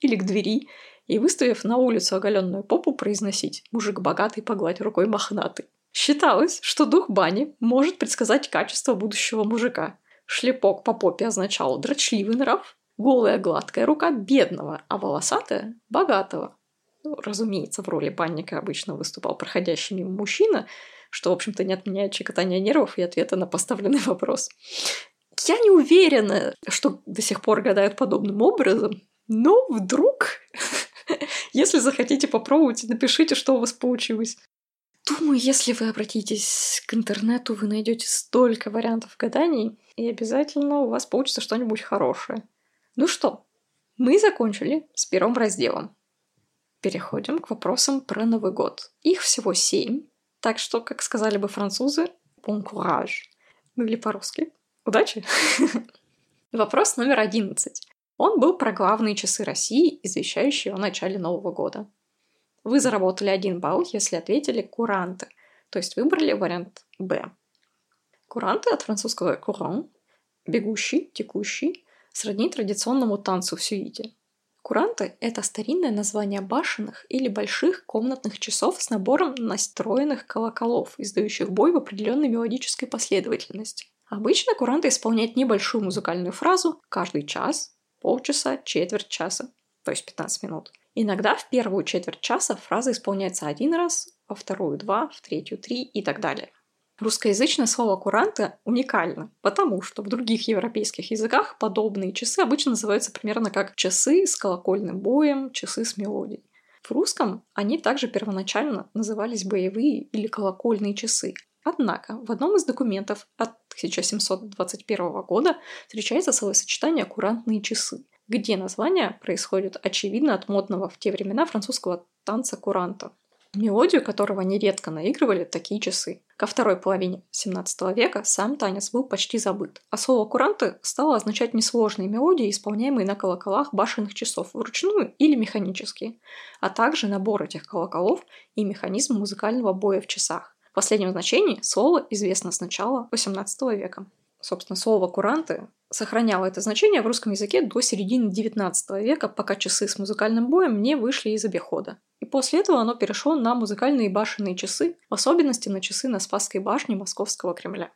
или к двери и, выставив на улицу оголенную попу, произносить «мужик богатый, погладь рукой мохнатый». Считалось, что дух бани может предсказать качество будущего мужика. Шлепок по попе означал дрочливый нрав, голая гладкая рука бедного, а волосатая – богатого. Ну, разумеется, в роли банника обычно выступал проходящий мимо мужчина, что, в общем-то, не отменяет чекотания нервов и ответа на поставленный вопрос. Я не уверена, что до сих пор гадают подобным образом, но вдруг, если захотите попробовать, напишите, что у вас получилось. Думаю, если вы обратитесь к интернету, вы найдете столько вариантов гаданий, и обязательно у вас получится что-нибудь хорошее. Ну что, мы закончили с первым разделом переходим к вопросам про Новый год. Их всего семь, так что, как сказали бы французы, bon courage. Ну или по-русски. Удачи! Вопрос номер одиннадцать. Он был про главные часы России, извещающие о начале Нового года. Вы заработали один балл, если ответили «куранты», то есть выбрали вариант «Б». Куранты от французского «courant» – бегущий, текущий, сродни традиционному танцу в сюите. Куранты – это старинное название башенных или больших комнатных часов с набором настроенных колоколов, издающих бой в определенной мелодической последовательности. Обычно куранты исполняют небольшую музыкальную фразу каждый час, полчаса, четверть часа, то есть 15 минут. Иногда в первую четверть часа фраза исполняется один раз, во вторую два, в третью три и так далее. Русскоязычное слово «куранты» уникально, потому что в других европейских языках подобные часы обычно называются примерно как часы с колокольным боем, часы с мелодией. В русском они также первоначально назывались боевые или колокольные часы. Однако в одном из документов от 1721 года встречается словосочетание «курантные часы», где название происходит очевидно от модного в те времена французского танца куранта мелодию которого нередко наигрывали такие часы. Ко второй половине XVII века сам танец был почти забыт, а слово «куранты» стало означать несложные мелодии, исполняемые на колоколах башенных часов вручную или механические, а также набор этих колоколов и механизм музыкального боя в часах. В последнем значении слово известно с начала XVIII века. Собственно, слово «куранты» сохраняло это значение в русском языке до середины XIX века, пока часы с музыкальным боем не вышли из обихода. И после этого оно перешло на музыкальные башенные часы, в особенности на часы на Спасской башне Московского Кремля.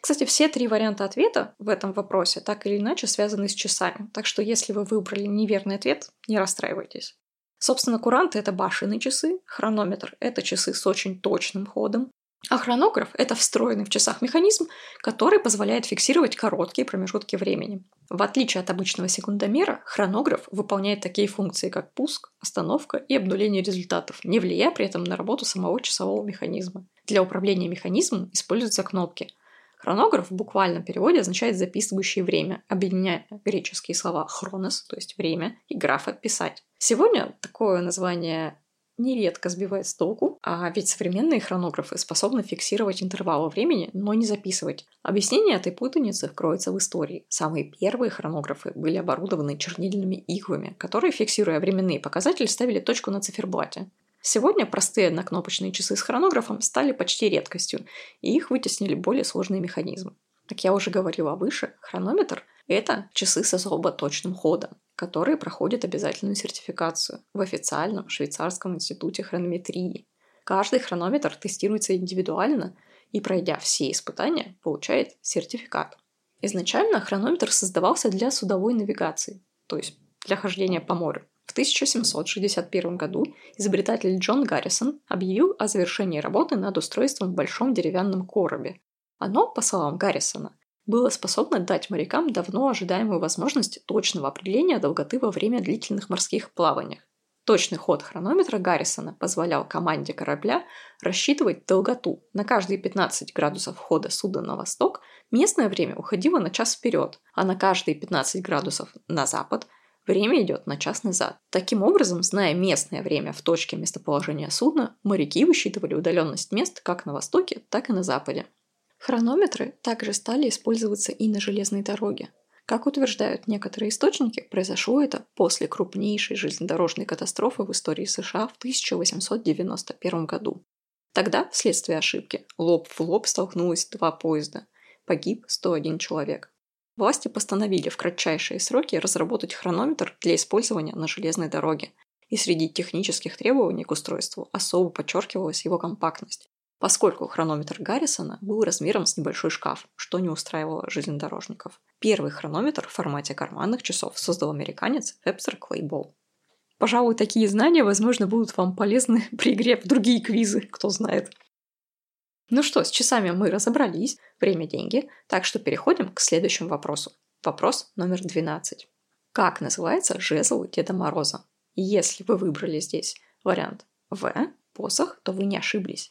Кстати, все три варианта ответа в этом вопросе так или иначе связаны с часами, так что если вы выбрали неверный ответ, не расстраивайтесь. Собственно, куранты — это башенные часы, хронометр — это часы с очень точным ходом, а хронограф – это встроенный в часах механизм, который позволяет фиксировать короткие промежутки времени. В отличие от обычного секундомера, хронограф выполняет такие функции, как пуск, остановка и обнуление результатов, не влияя при этом на работу самого часового механизма. Для управления механизмом используются кнопки. Хронограф в буквальном переводе означает записывающее время, объединяя греческие слова «хронос», то есть время, и графа «писать». Сегодня такое название нередко сбивает с толку, а ведь современные хронографы способны фиксировать интервалы времени, но не записывать. Объяснение этой путаницы кроется в истории. Самые первые хронографы были оборудованы чернильными иглами, которые, фиксируя временные показатели, ставили точку на циферблате. Сегодня простые однокнопочные часы с хронографом стали почти редкостью, и их вытеснили более сложные механизмы. Как я уже говорила выше, хронометр – это часы с особо точным ходом которые проходят обязательную сертификацию в официальном швейцарском институте хронометрии. Каждый хронометр тестируется индивидуально и, пройдя все испытания, получает сертификат. Изначально хронометр создавался для судовой навигации, то есть для хождения по морю. В 1761 году изобретатель Джон Гаррисон объявил о завершении работы над устройством в большом деревянном коробе. Оно, по словам Гаррисона, было способно дать морякам давно ожидаемую возможность точного определения долготы во время длительных морских плаваний. Точный ход хронометра Гаррисона позволял команде корабля рассчитывать долготу. На каждые 15 градусов хода судна на восток местное время уходило на час вперед, а на каждые 15 градусов на запад время идет на час назад. Таким образом, зная местное время в точке местоположения судна, моряки высчитывали удаленность мест как на востоке, так и на западе. Хронометры также стали использоваться и на железной дороге. Как утверждают некоторые источники, произошло это после крупнейшей железнодорожной катастрофы в истории США в 1891 году. Тогда, вследствие ошибки, лоб в лоб столкнулось два поезда. Погиб 101 человек. Власти постановили в кратчайшие сроки разработать хронометр для использования на железной дороге. И среди технических требований к устройству особо подчеркивалась его компактность поскольку хронометр Гаррисона был размером с небольшой шкаф, что не устраивало железнодорожников. Первый хронометр в формате карманных часов создал американец Вебстер Клейбол. Пожалуй, такие знания, возможно, будут вам полезны при игре в другие квизы, кто знает. Ну что, с часами мы разобрались, время – деньги, так что переходим к следующему вопросу. Вопрос номер 12. Как называется жезл Деда Мороза? Если вы выбрали здесь вариант В – посох, то вы не ошиблись.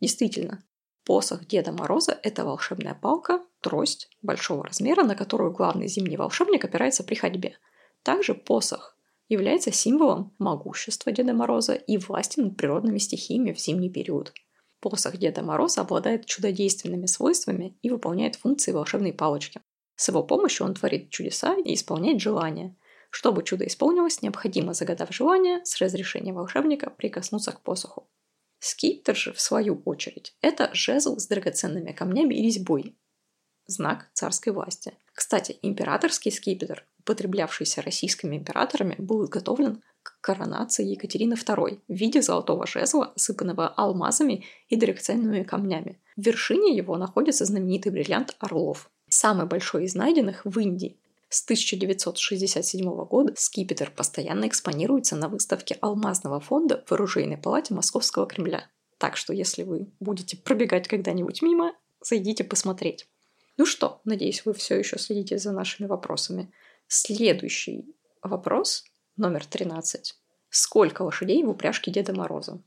Действительно, посох Деда Мороза – это волшебная палка, трость большого размера, на которую главный зимний волшебник опирается при ходьбе. Также посох является символом могущества Деда Мороза и власти над природными стихиями в зимний период. Посох Деда Мороза обладает чудодейственными свойствами и выполняет функции волшебной палочки. С его помощью он творит чудеса и исполняет желания. Чтобы чудо исполнилось, необходимо, загадав желание, с разрешения волшебника прикоснуться к посоху. Скиптер же, в свою очередь, это жезл с драгоценными камнями и резьбой. Знак царской власти. Кстати, императорский скипетр, употреблявшийся российскими императорами, был изготовлен к коронации Екатерины II в виде золотого жезла, осыпанного алмазами и драгоценными камнями. В вершине его находится знаменитый бриллиант Орлов, самый большой из найденных в Индии. С 1967 года скипетр постоянно экспонируется на выставке Алмазного фонда в оружейной палате Московского Кремля. Так что, если вы будете пробегать когда-нибудь мимо, зайдите посмотреть. Ну что, надеюсь, вы все еще следите за нашими вопросами. Следующий вопрос, номер 13. Сколько лошадей в упряжке Деда Мороза?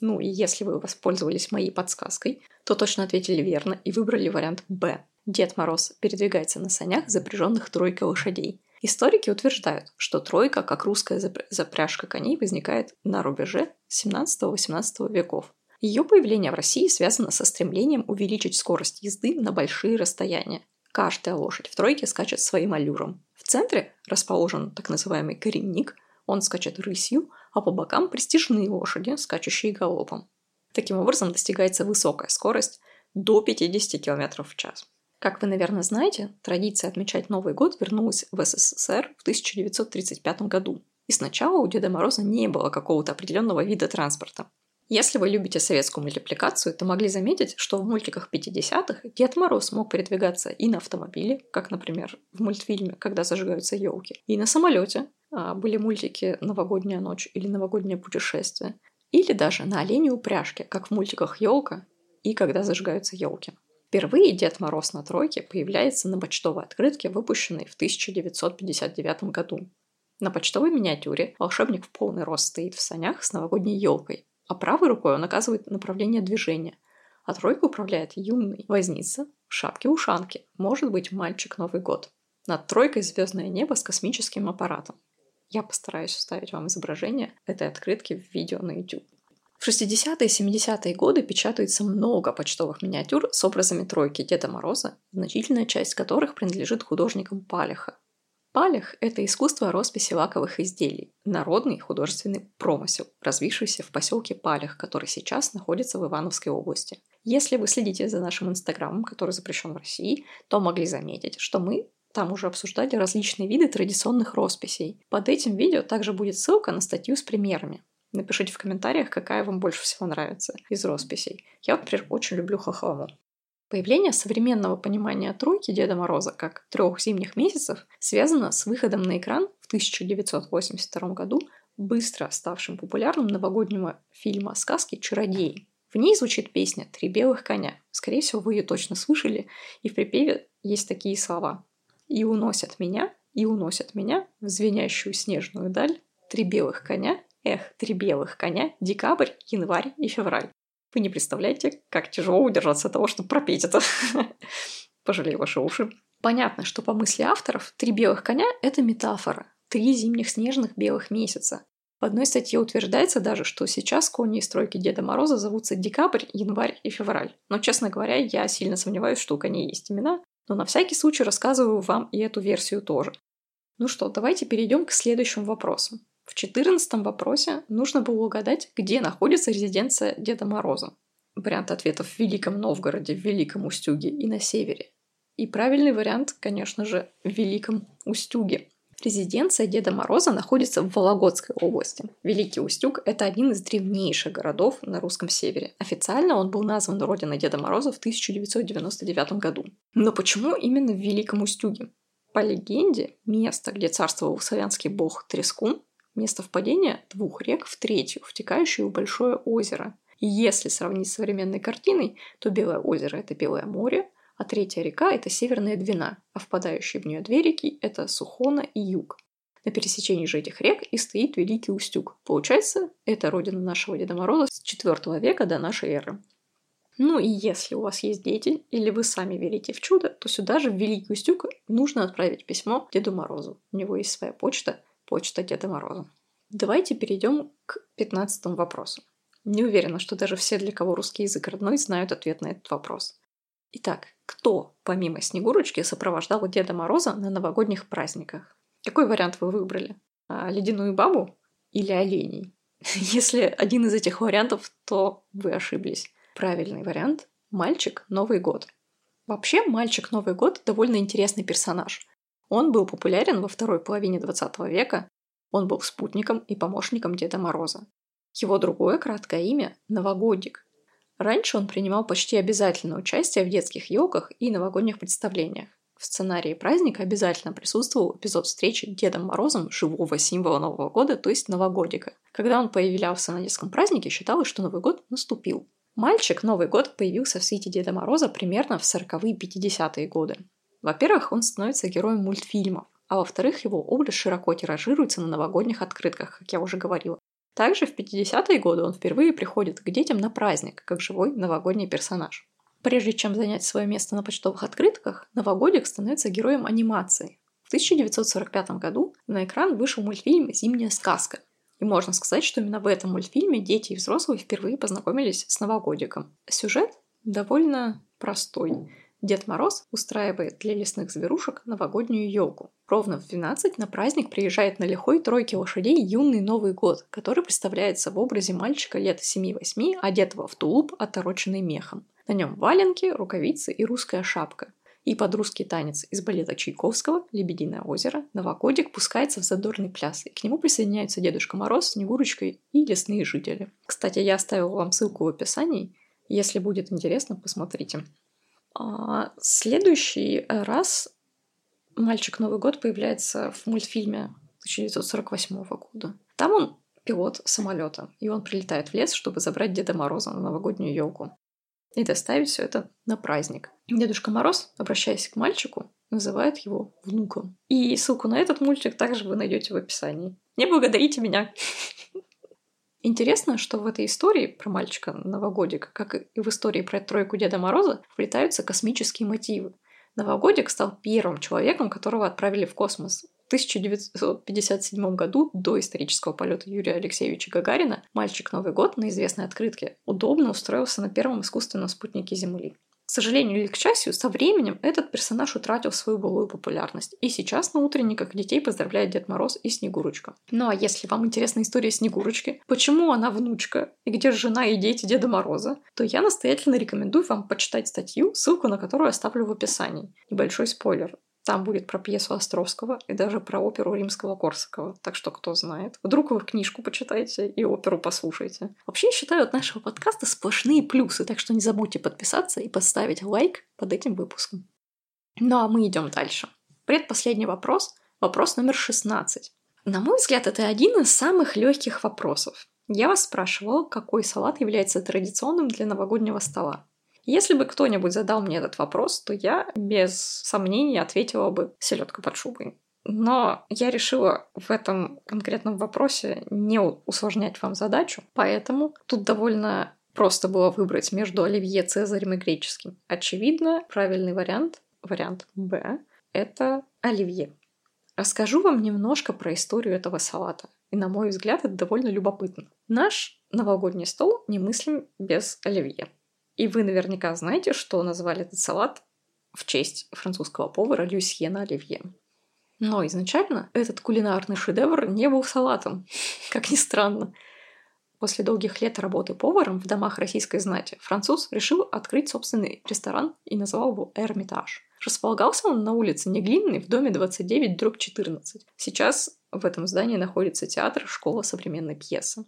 Ну и если вы воспользовались моей подсказкой, то точно ответили верно и выбрали вариант «Б». Дед Мороз передвигается на санях, запряженных тройкой лошадей. Историки утверждают, что тройка, как русская запряжка коней, возникает на рубеже 17-18 веков. Ее появление в России связано со стремлением увеличить скорость езды на большие расстояния. Каждая лошадь в тройке скачет своим аллюром. В центре расположен так называемый коренник, он скачет рысью, а по бокам престижные лошади, скачущие галопом. Таким образом достигается высокая скорость до 50 км в час. Как вы, наверное, знаете, традиция отмечать Новый год вернулась в СССР в 1935 году. И сначала у Деда Мороза не было какого-то определенного вида транспорта. Если вы любите советскую мультипликацию, то могли заметить, что в мультиках 50-х Дед Мороз мог передвигаться и на автомобиле, как, например, в мультфильме «Когда зажигаются елки», и на самолете. А, были мультики «Новогодняя ночь» или «Новогоднее путешествие», или даже на олене упряжке, как в мультиках «Елка» и «Когда зажигаются елки». Впервые Дед Мороз на тройке появляется на почтовой открытке, выпущенной в 1959 году. На почтовой миниатюре волшебник в полный рост стоит в санях с новогодней елкой, а правой рукой он оказывает направление движения, а тройку управляет юный возница в шапке-ушанке, может быть мальчик Новый год. Над тройкой звездное небо с космическим аппаратом. Я постараюсь вставить вам изображение этой открытки в видео на YouTube. В 60-е и 70-е годы печатается много почтовых миниатюр с образами тройки Деда Мороза, значительная часть которых принадлежит художникам Палеха. Палех – это искусство росписи лаковых изделий, народный художественный промысел, развившийся в поселке Палех, который сейчас находится в Ивановской области. Если вы следите за нашим инстаграмом, который запрещен в России, то могли заметить, что мы там уже обсуждали различные виды традиционных росписей. Под этим видео также будет ссылка на статью с примерами. Напишите в комментариях, какая вам больше всего нравится из росписей. Я, например, очень люблю хохлому. Появление современного понимания тройки Деда Мороза как трех зимних месяцев связано с выходом на экран в 1982 году быстро ставшим популярным новогоднего фильма сказки «Чародеи». В ней звучит песня «Три белых коня». Скорее всего, вы ее точно слышали, и в припеве есть такие слова. «И уносят меня, и уносят меня в звенящую снежную даль три белых коня Эх, три белых коня, декабрь, январь и февраль. Вы не представляете, как тяжело удержаться от того, чтобы пропеть это. Пожалею ваши уши. Понятно, что по мысли авторов три белых коня – это метафора. Три зимних снежных белых месяца. В одной статье утверждается даже, что сейчас кони из стройки Деда Мороза зовутся Декабрь, Январь и Февраль. Но, честно говоря, я сильно сомневаюсь, что у коней есть имена, но на всякий случай рассказываю вам и эту версию тоже. Ну что, давайте перейдем к следующему вопросу. В четырнадцатом вопросе нужно было угадать, где находится резиденция Деда Мороза. Вариант ответов в Великом Новгороде, в Великом Устюге и на севере. И правильный вариант, конечно же, в Великом Устюге. Резиденция Деда Мороза находится в Вологодской области. Великий Устюг – это один из древнейших городов на русском севере. Официально он был назван родиной Деда Мороза в 1999 году. Но почему именно в Великом Устюге? По легенде, место, где царствовал славянский бог Трескун, место впадения двух рек в третью, втекающую в большое озеро. И если сравнить с современной картиной, то Белое озеро – это Белое море, а третья река – это Северная Двина, а впадающие в нее две реки – это Сухона и Юг. На пересечении же этих рек и стоит Великий Устюг. Получается, это родина нашего Деда Мороза с IV века до нашей эры. Ну и если у вас есть дети, или вы сами верите в чудо, то сюда же в Великий Устюг нужно отправить письмо Деду Морозу. У него есть своя почта, почта Деда Мороза. Давайте перейдем к пятнадцатому вопросу. Не уверена, что даже все, для кого русский язык родной, знают ответ на этот вопрос. Итак, кто, помимо Снегурочки, сопровождал Деда Мороза на новогодних праздниках? Какой вариант вы выбрали? А, ледяную бабу или оленей? Если один из этих вариантов, то вы ошиблись. Правильный вариант – мальчик Новый год. Вообще, мальчик Новый год довольно интересный персонаж. Он был популярен во второй половине 20 века. Он был спутником и помощником Деда Мороза. Его другое краткое имя – Новогодик. Раньше он принимал почти обязательное участие в детских елках и новогодних представлениях. В сценарии праздника обязательно присутствовал эпизод встречи Дедом Морозом живого символа Нового года, то есть Новогодика. Когда он появлялся на детском празднике, считалось, что Новый год наступил. Мальчик Новый год появился в свете Деда Мороза примерно в 40-е 50-е годы. Во-первых, он становится героем мультфильмов, а во-вторых, его образ широко тиражируется на новогодних открытках, как я уже говорила. Также в 50-е годы он впервые приходит к детям на праздник, как живой новогодний персонаж. Прежде чем занять свое место на почтовых открытках, Новогодик становится героем анимации. В 1945 году на экран вышел мультфильм «Зимняя сказка». И можно сказать, что именно в этом мультфильме дети и взрослые впервые познакомились с Новогодиком. Сюжет довольно простой. Дед Мороз устраивает для лесных зверушек новогоднюю елку. Ровно в 12 на праздник приезжает на лихой тройке лошадей юный Новый год, который представляется в образе мальчика лет 7-8, одетого в тулуп, отороченный мехом. На нем валенки, рукавицы и русская шапка. И под русский танец из балета Чайковского «Лебединое озеро» Новогодик пускается в задорный пляс, и к нему присоединяются Дедушка Мороз, Снегурочка и лесные жители. Кстати, я оставила вам ссылку в описании. Если будет интересно, посмотрите. А следующий раз мальчик Новый год появляется в мультфильме 1948 года. Там он пилот самолета, и он прилетает в лес, чтобы забрать Деда Мороза на новогоднюю елку и доставить все это на праздник. Дедушка Мороз, обращаясь к мальчику, называет его внуком. И ссылку на этот мультик также вы найдете в описании. Не благодарите меня. Интересно, что в этой истории про мальчика Новогодика, как и в истории про тройку Деда Мороза, вплетаются космические мотивы. Новогодик стал первым человеком, которого отправили в космос. В 1957 году, до исторического полета Юрия Алексеевича Гагарина, мальчик Новый год на известной открытке удобно устроился на первом искусственном спутнике Земли. К сожалению или к счастью, со временем этот персонаж утратил свою былую популярность, и сейчас на утренниках детей поздравляет Дед Мороз и Снегурочка. Ну а если вам интересна история Снегурочки, почему она внучка, и где жена и дети Деда Мороза, то я настоятельно рекомендую вам почитать статью, ссылку на которую оставлю в описании. Небольшой спойлер. Там будет про пьесу Островского и даже про оперу римского Корсакова. Так что кто знает. Вдруг вы книжку почитаете и оперу послушаете. Вообще, я считаю от нашего подкаста сплошные плюсы, так что не забудьте подписаться и поставить лайк под этим выпуском. Ну а мы идем дальше. Предпоследний вопрос. Вопрос номер 16. На мой взгляд, это один из самых легких вопросов. Я вас спрашивала, какой салат является традиционным для новогоднего стола. Если бы кто-нибудь задал мне этот вопрос, то я без сомнений ответила бы селедка под шубой. Но я решила в этом конкретном вопросе не усложнять вам задачу, поэтому тут довольно просто было выбрать между оливье цезарем и греческим. Очевидно, правильный вариант, вариант Б, это оливье. Расскажу вам немножко про историю этого салата. И, на мой взгляд, это довольно любопытно. Наш новогодний стол немыслим без оливье. И вы наверняка знаете, что назвали этот салат в честь французского повара Люсьена Оливье. Но изначально этот кулинарный шедевр не был салатом, как ни странно. После долгих лет работы поваром в домах российской знати француз решил открыть собственный ресторан и назвал его «Эрмитаж». Располагался он на улице Неглинной в доме 29 дробь 14. Сейчас в этом здании находится театр «Школа современной пьесы».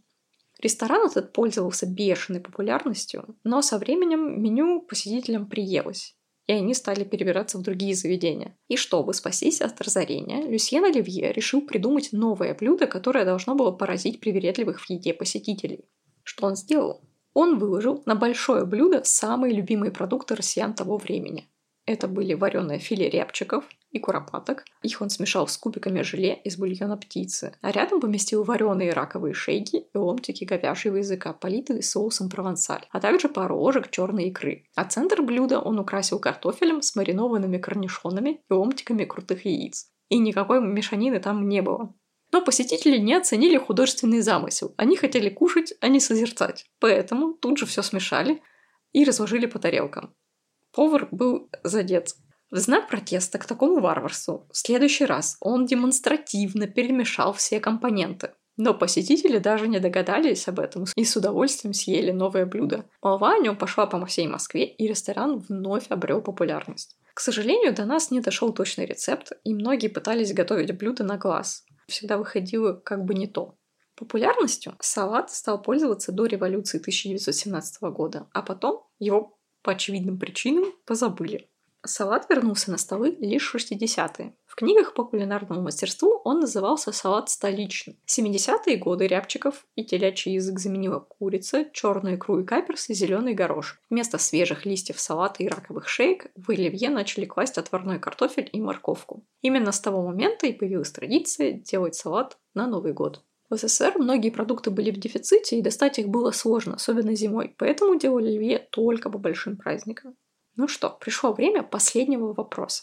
Ресторан этот пользовался бешеной популярностью, но со временем меню посетителям приелось, и они стали перебираться в другие заведения. И чтобы спастись от разорения, Люсьен Оливье решил придумать новое блюдо, которое должно было поразить привередливых в еде посетителей. Что он сделал? Он выложил на большое блюдо самые любимые продукты россиян того времени. Это были вареное филе рябчиков, и куропаток. Их он смешал с кубиками желе из бульона птицы. А рядом поместил вареные раковые шейки и ломтики говяжьего языка, политые соусом провансаль, а также пару ложек черной икры. А центр блюда он украсил картофелем с маринованными корнишонами и ломтиками крутых яиц. И никакой мешанины там не было. Но посетители не оценили художественный замысел. Они хотели кушать, а не созерцать. Поэтому тут же все смешали и разложили по тарелкам. Повар был задет В знак протеста к такому варварству в следующий раз он демонстративно перемешал все компоненты. Но посетители даже не догадались об этом и с удовольствием съели новое блюдо. Молва о нем пошла по всей Москве, и ресторан вновь обрел популярность. К сожалению, до нас не дошел точный рецепт, и многие пытались готовить блюдо на глаз. Всегда выходило как бы не то. Популярностью салат стал пользоваться до революции 1917 года, а потом его по очевидным причинам позабыли. Салат вернулся на столы лишь в 60-е. В книгах по кулинарному мастерству он назывался салат столичный. В 70-е годы рябчиков и телячий язык заменила курица, черную икру и каперс и зеленый горошек. Вместо свежих листьев салата и раковых шейк в оливье начали класть отварной картофель и морковку. Именно с того момента и появилась традиция делать салат на Новый год. В СССР многие продукты были в дефиците, и достать их было сложно, особенно зимой, поэтому делали оливье только по большим праздникам. Ну что, пришло время последнего вопроса.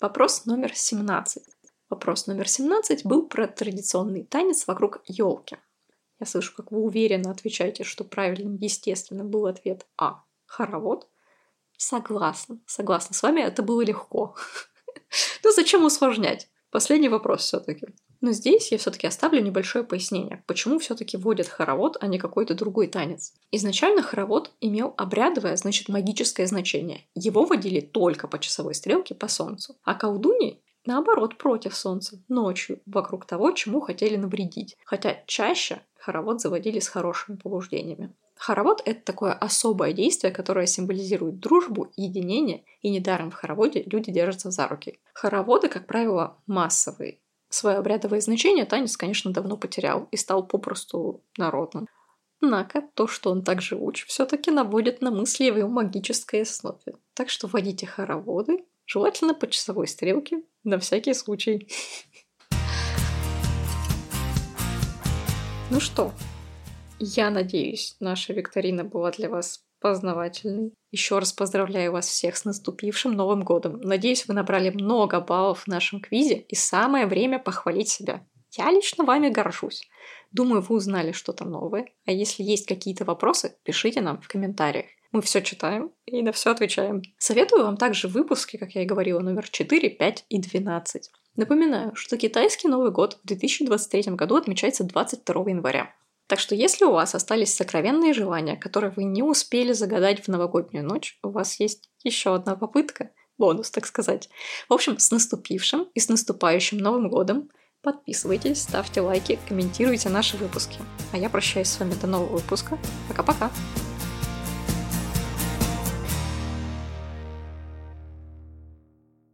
Вопрос номер 17. Вопрос номер 17 был про традиционный танец вокруг елки. Я слышу, как вы уверенно отвечаете, что правильным, естественно, был ответ А. Хоровод. Согласна, согласна с вами, это было легко. Ну зачем усложнять? Последний вопрос все-таки. Но здесь я все-таки оставлю небольшое пояснение, почему все-таки вводят хоровод, а не какой-то другой танец. Изначально хоровод имел обрядовое, значит магическое значение. Его водили только по часовой стрелке по солнцу. А колдуньи наоборот, против солнца, ночью, вокруг того, чему хотели навредить. Хотя чаще хоровод заводили с хорошими побуждениями. Хоровод — это такое особое действие, которое символизирует дружбу, единение, и недаром в хороводе люди держатся за руки. Хороводы, как правило, массовые, Свое обрядовое значение танец, конечно, давно потерял и стал попросту народным. Однако то, что он так живуч, все-таки наводит на мысли в его магической основе. Так что вводите хороводы, желательно по часовой стрелке, на всякий случай. Ну что, я надеюсь, наша викторина была для вас познавательный. Еще раз поздравляю вас всех с наступившим Новым годом. Надеюсь, вы набрали много баллов в нашем квизе, и самое время похвалить себя. Я лично вами горжусь. Думаю, вы узнали что-то новое. А если есть какие-то вопросы, пишите нам в комментариях. Мы все читаем и на все отвечаем. Советую вам также выпуски, как я и говорила, номер 4, 5 и 12. Напоминаю, что китайский Новый год в 2023 году отмечается 22 января. Так что если у вас остались сокровенные желания, которые вы не успели загадать в новогоднюю ночь, у вас есть еще одна попытка, бонус, так сказать. В общем, с наступившим и с наступающим Новым годом. Подписывайтесь, ставьте лайки, комментируйте наши выпуски. А я прощаюсь с вами до нового выпуска. Пока-пока!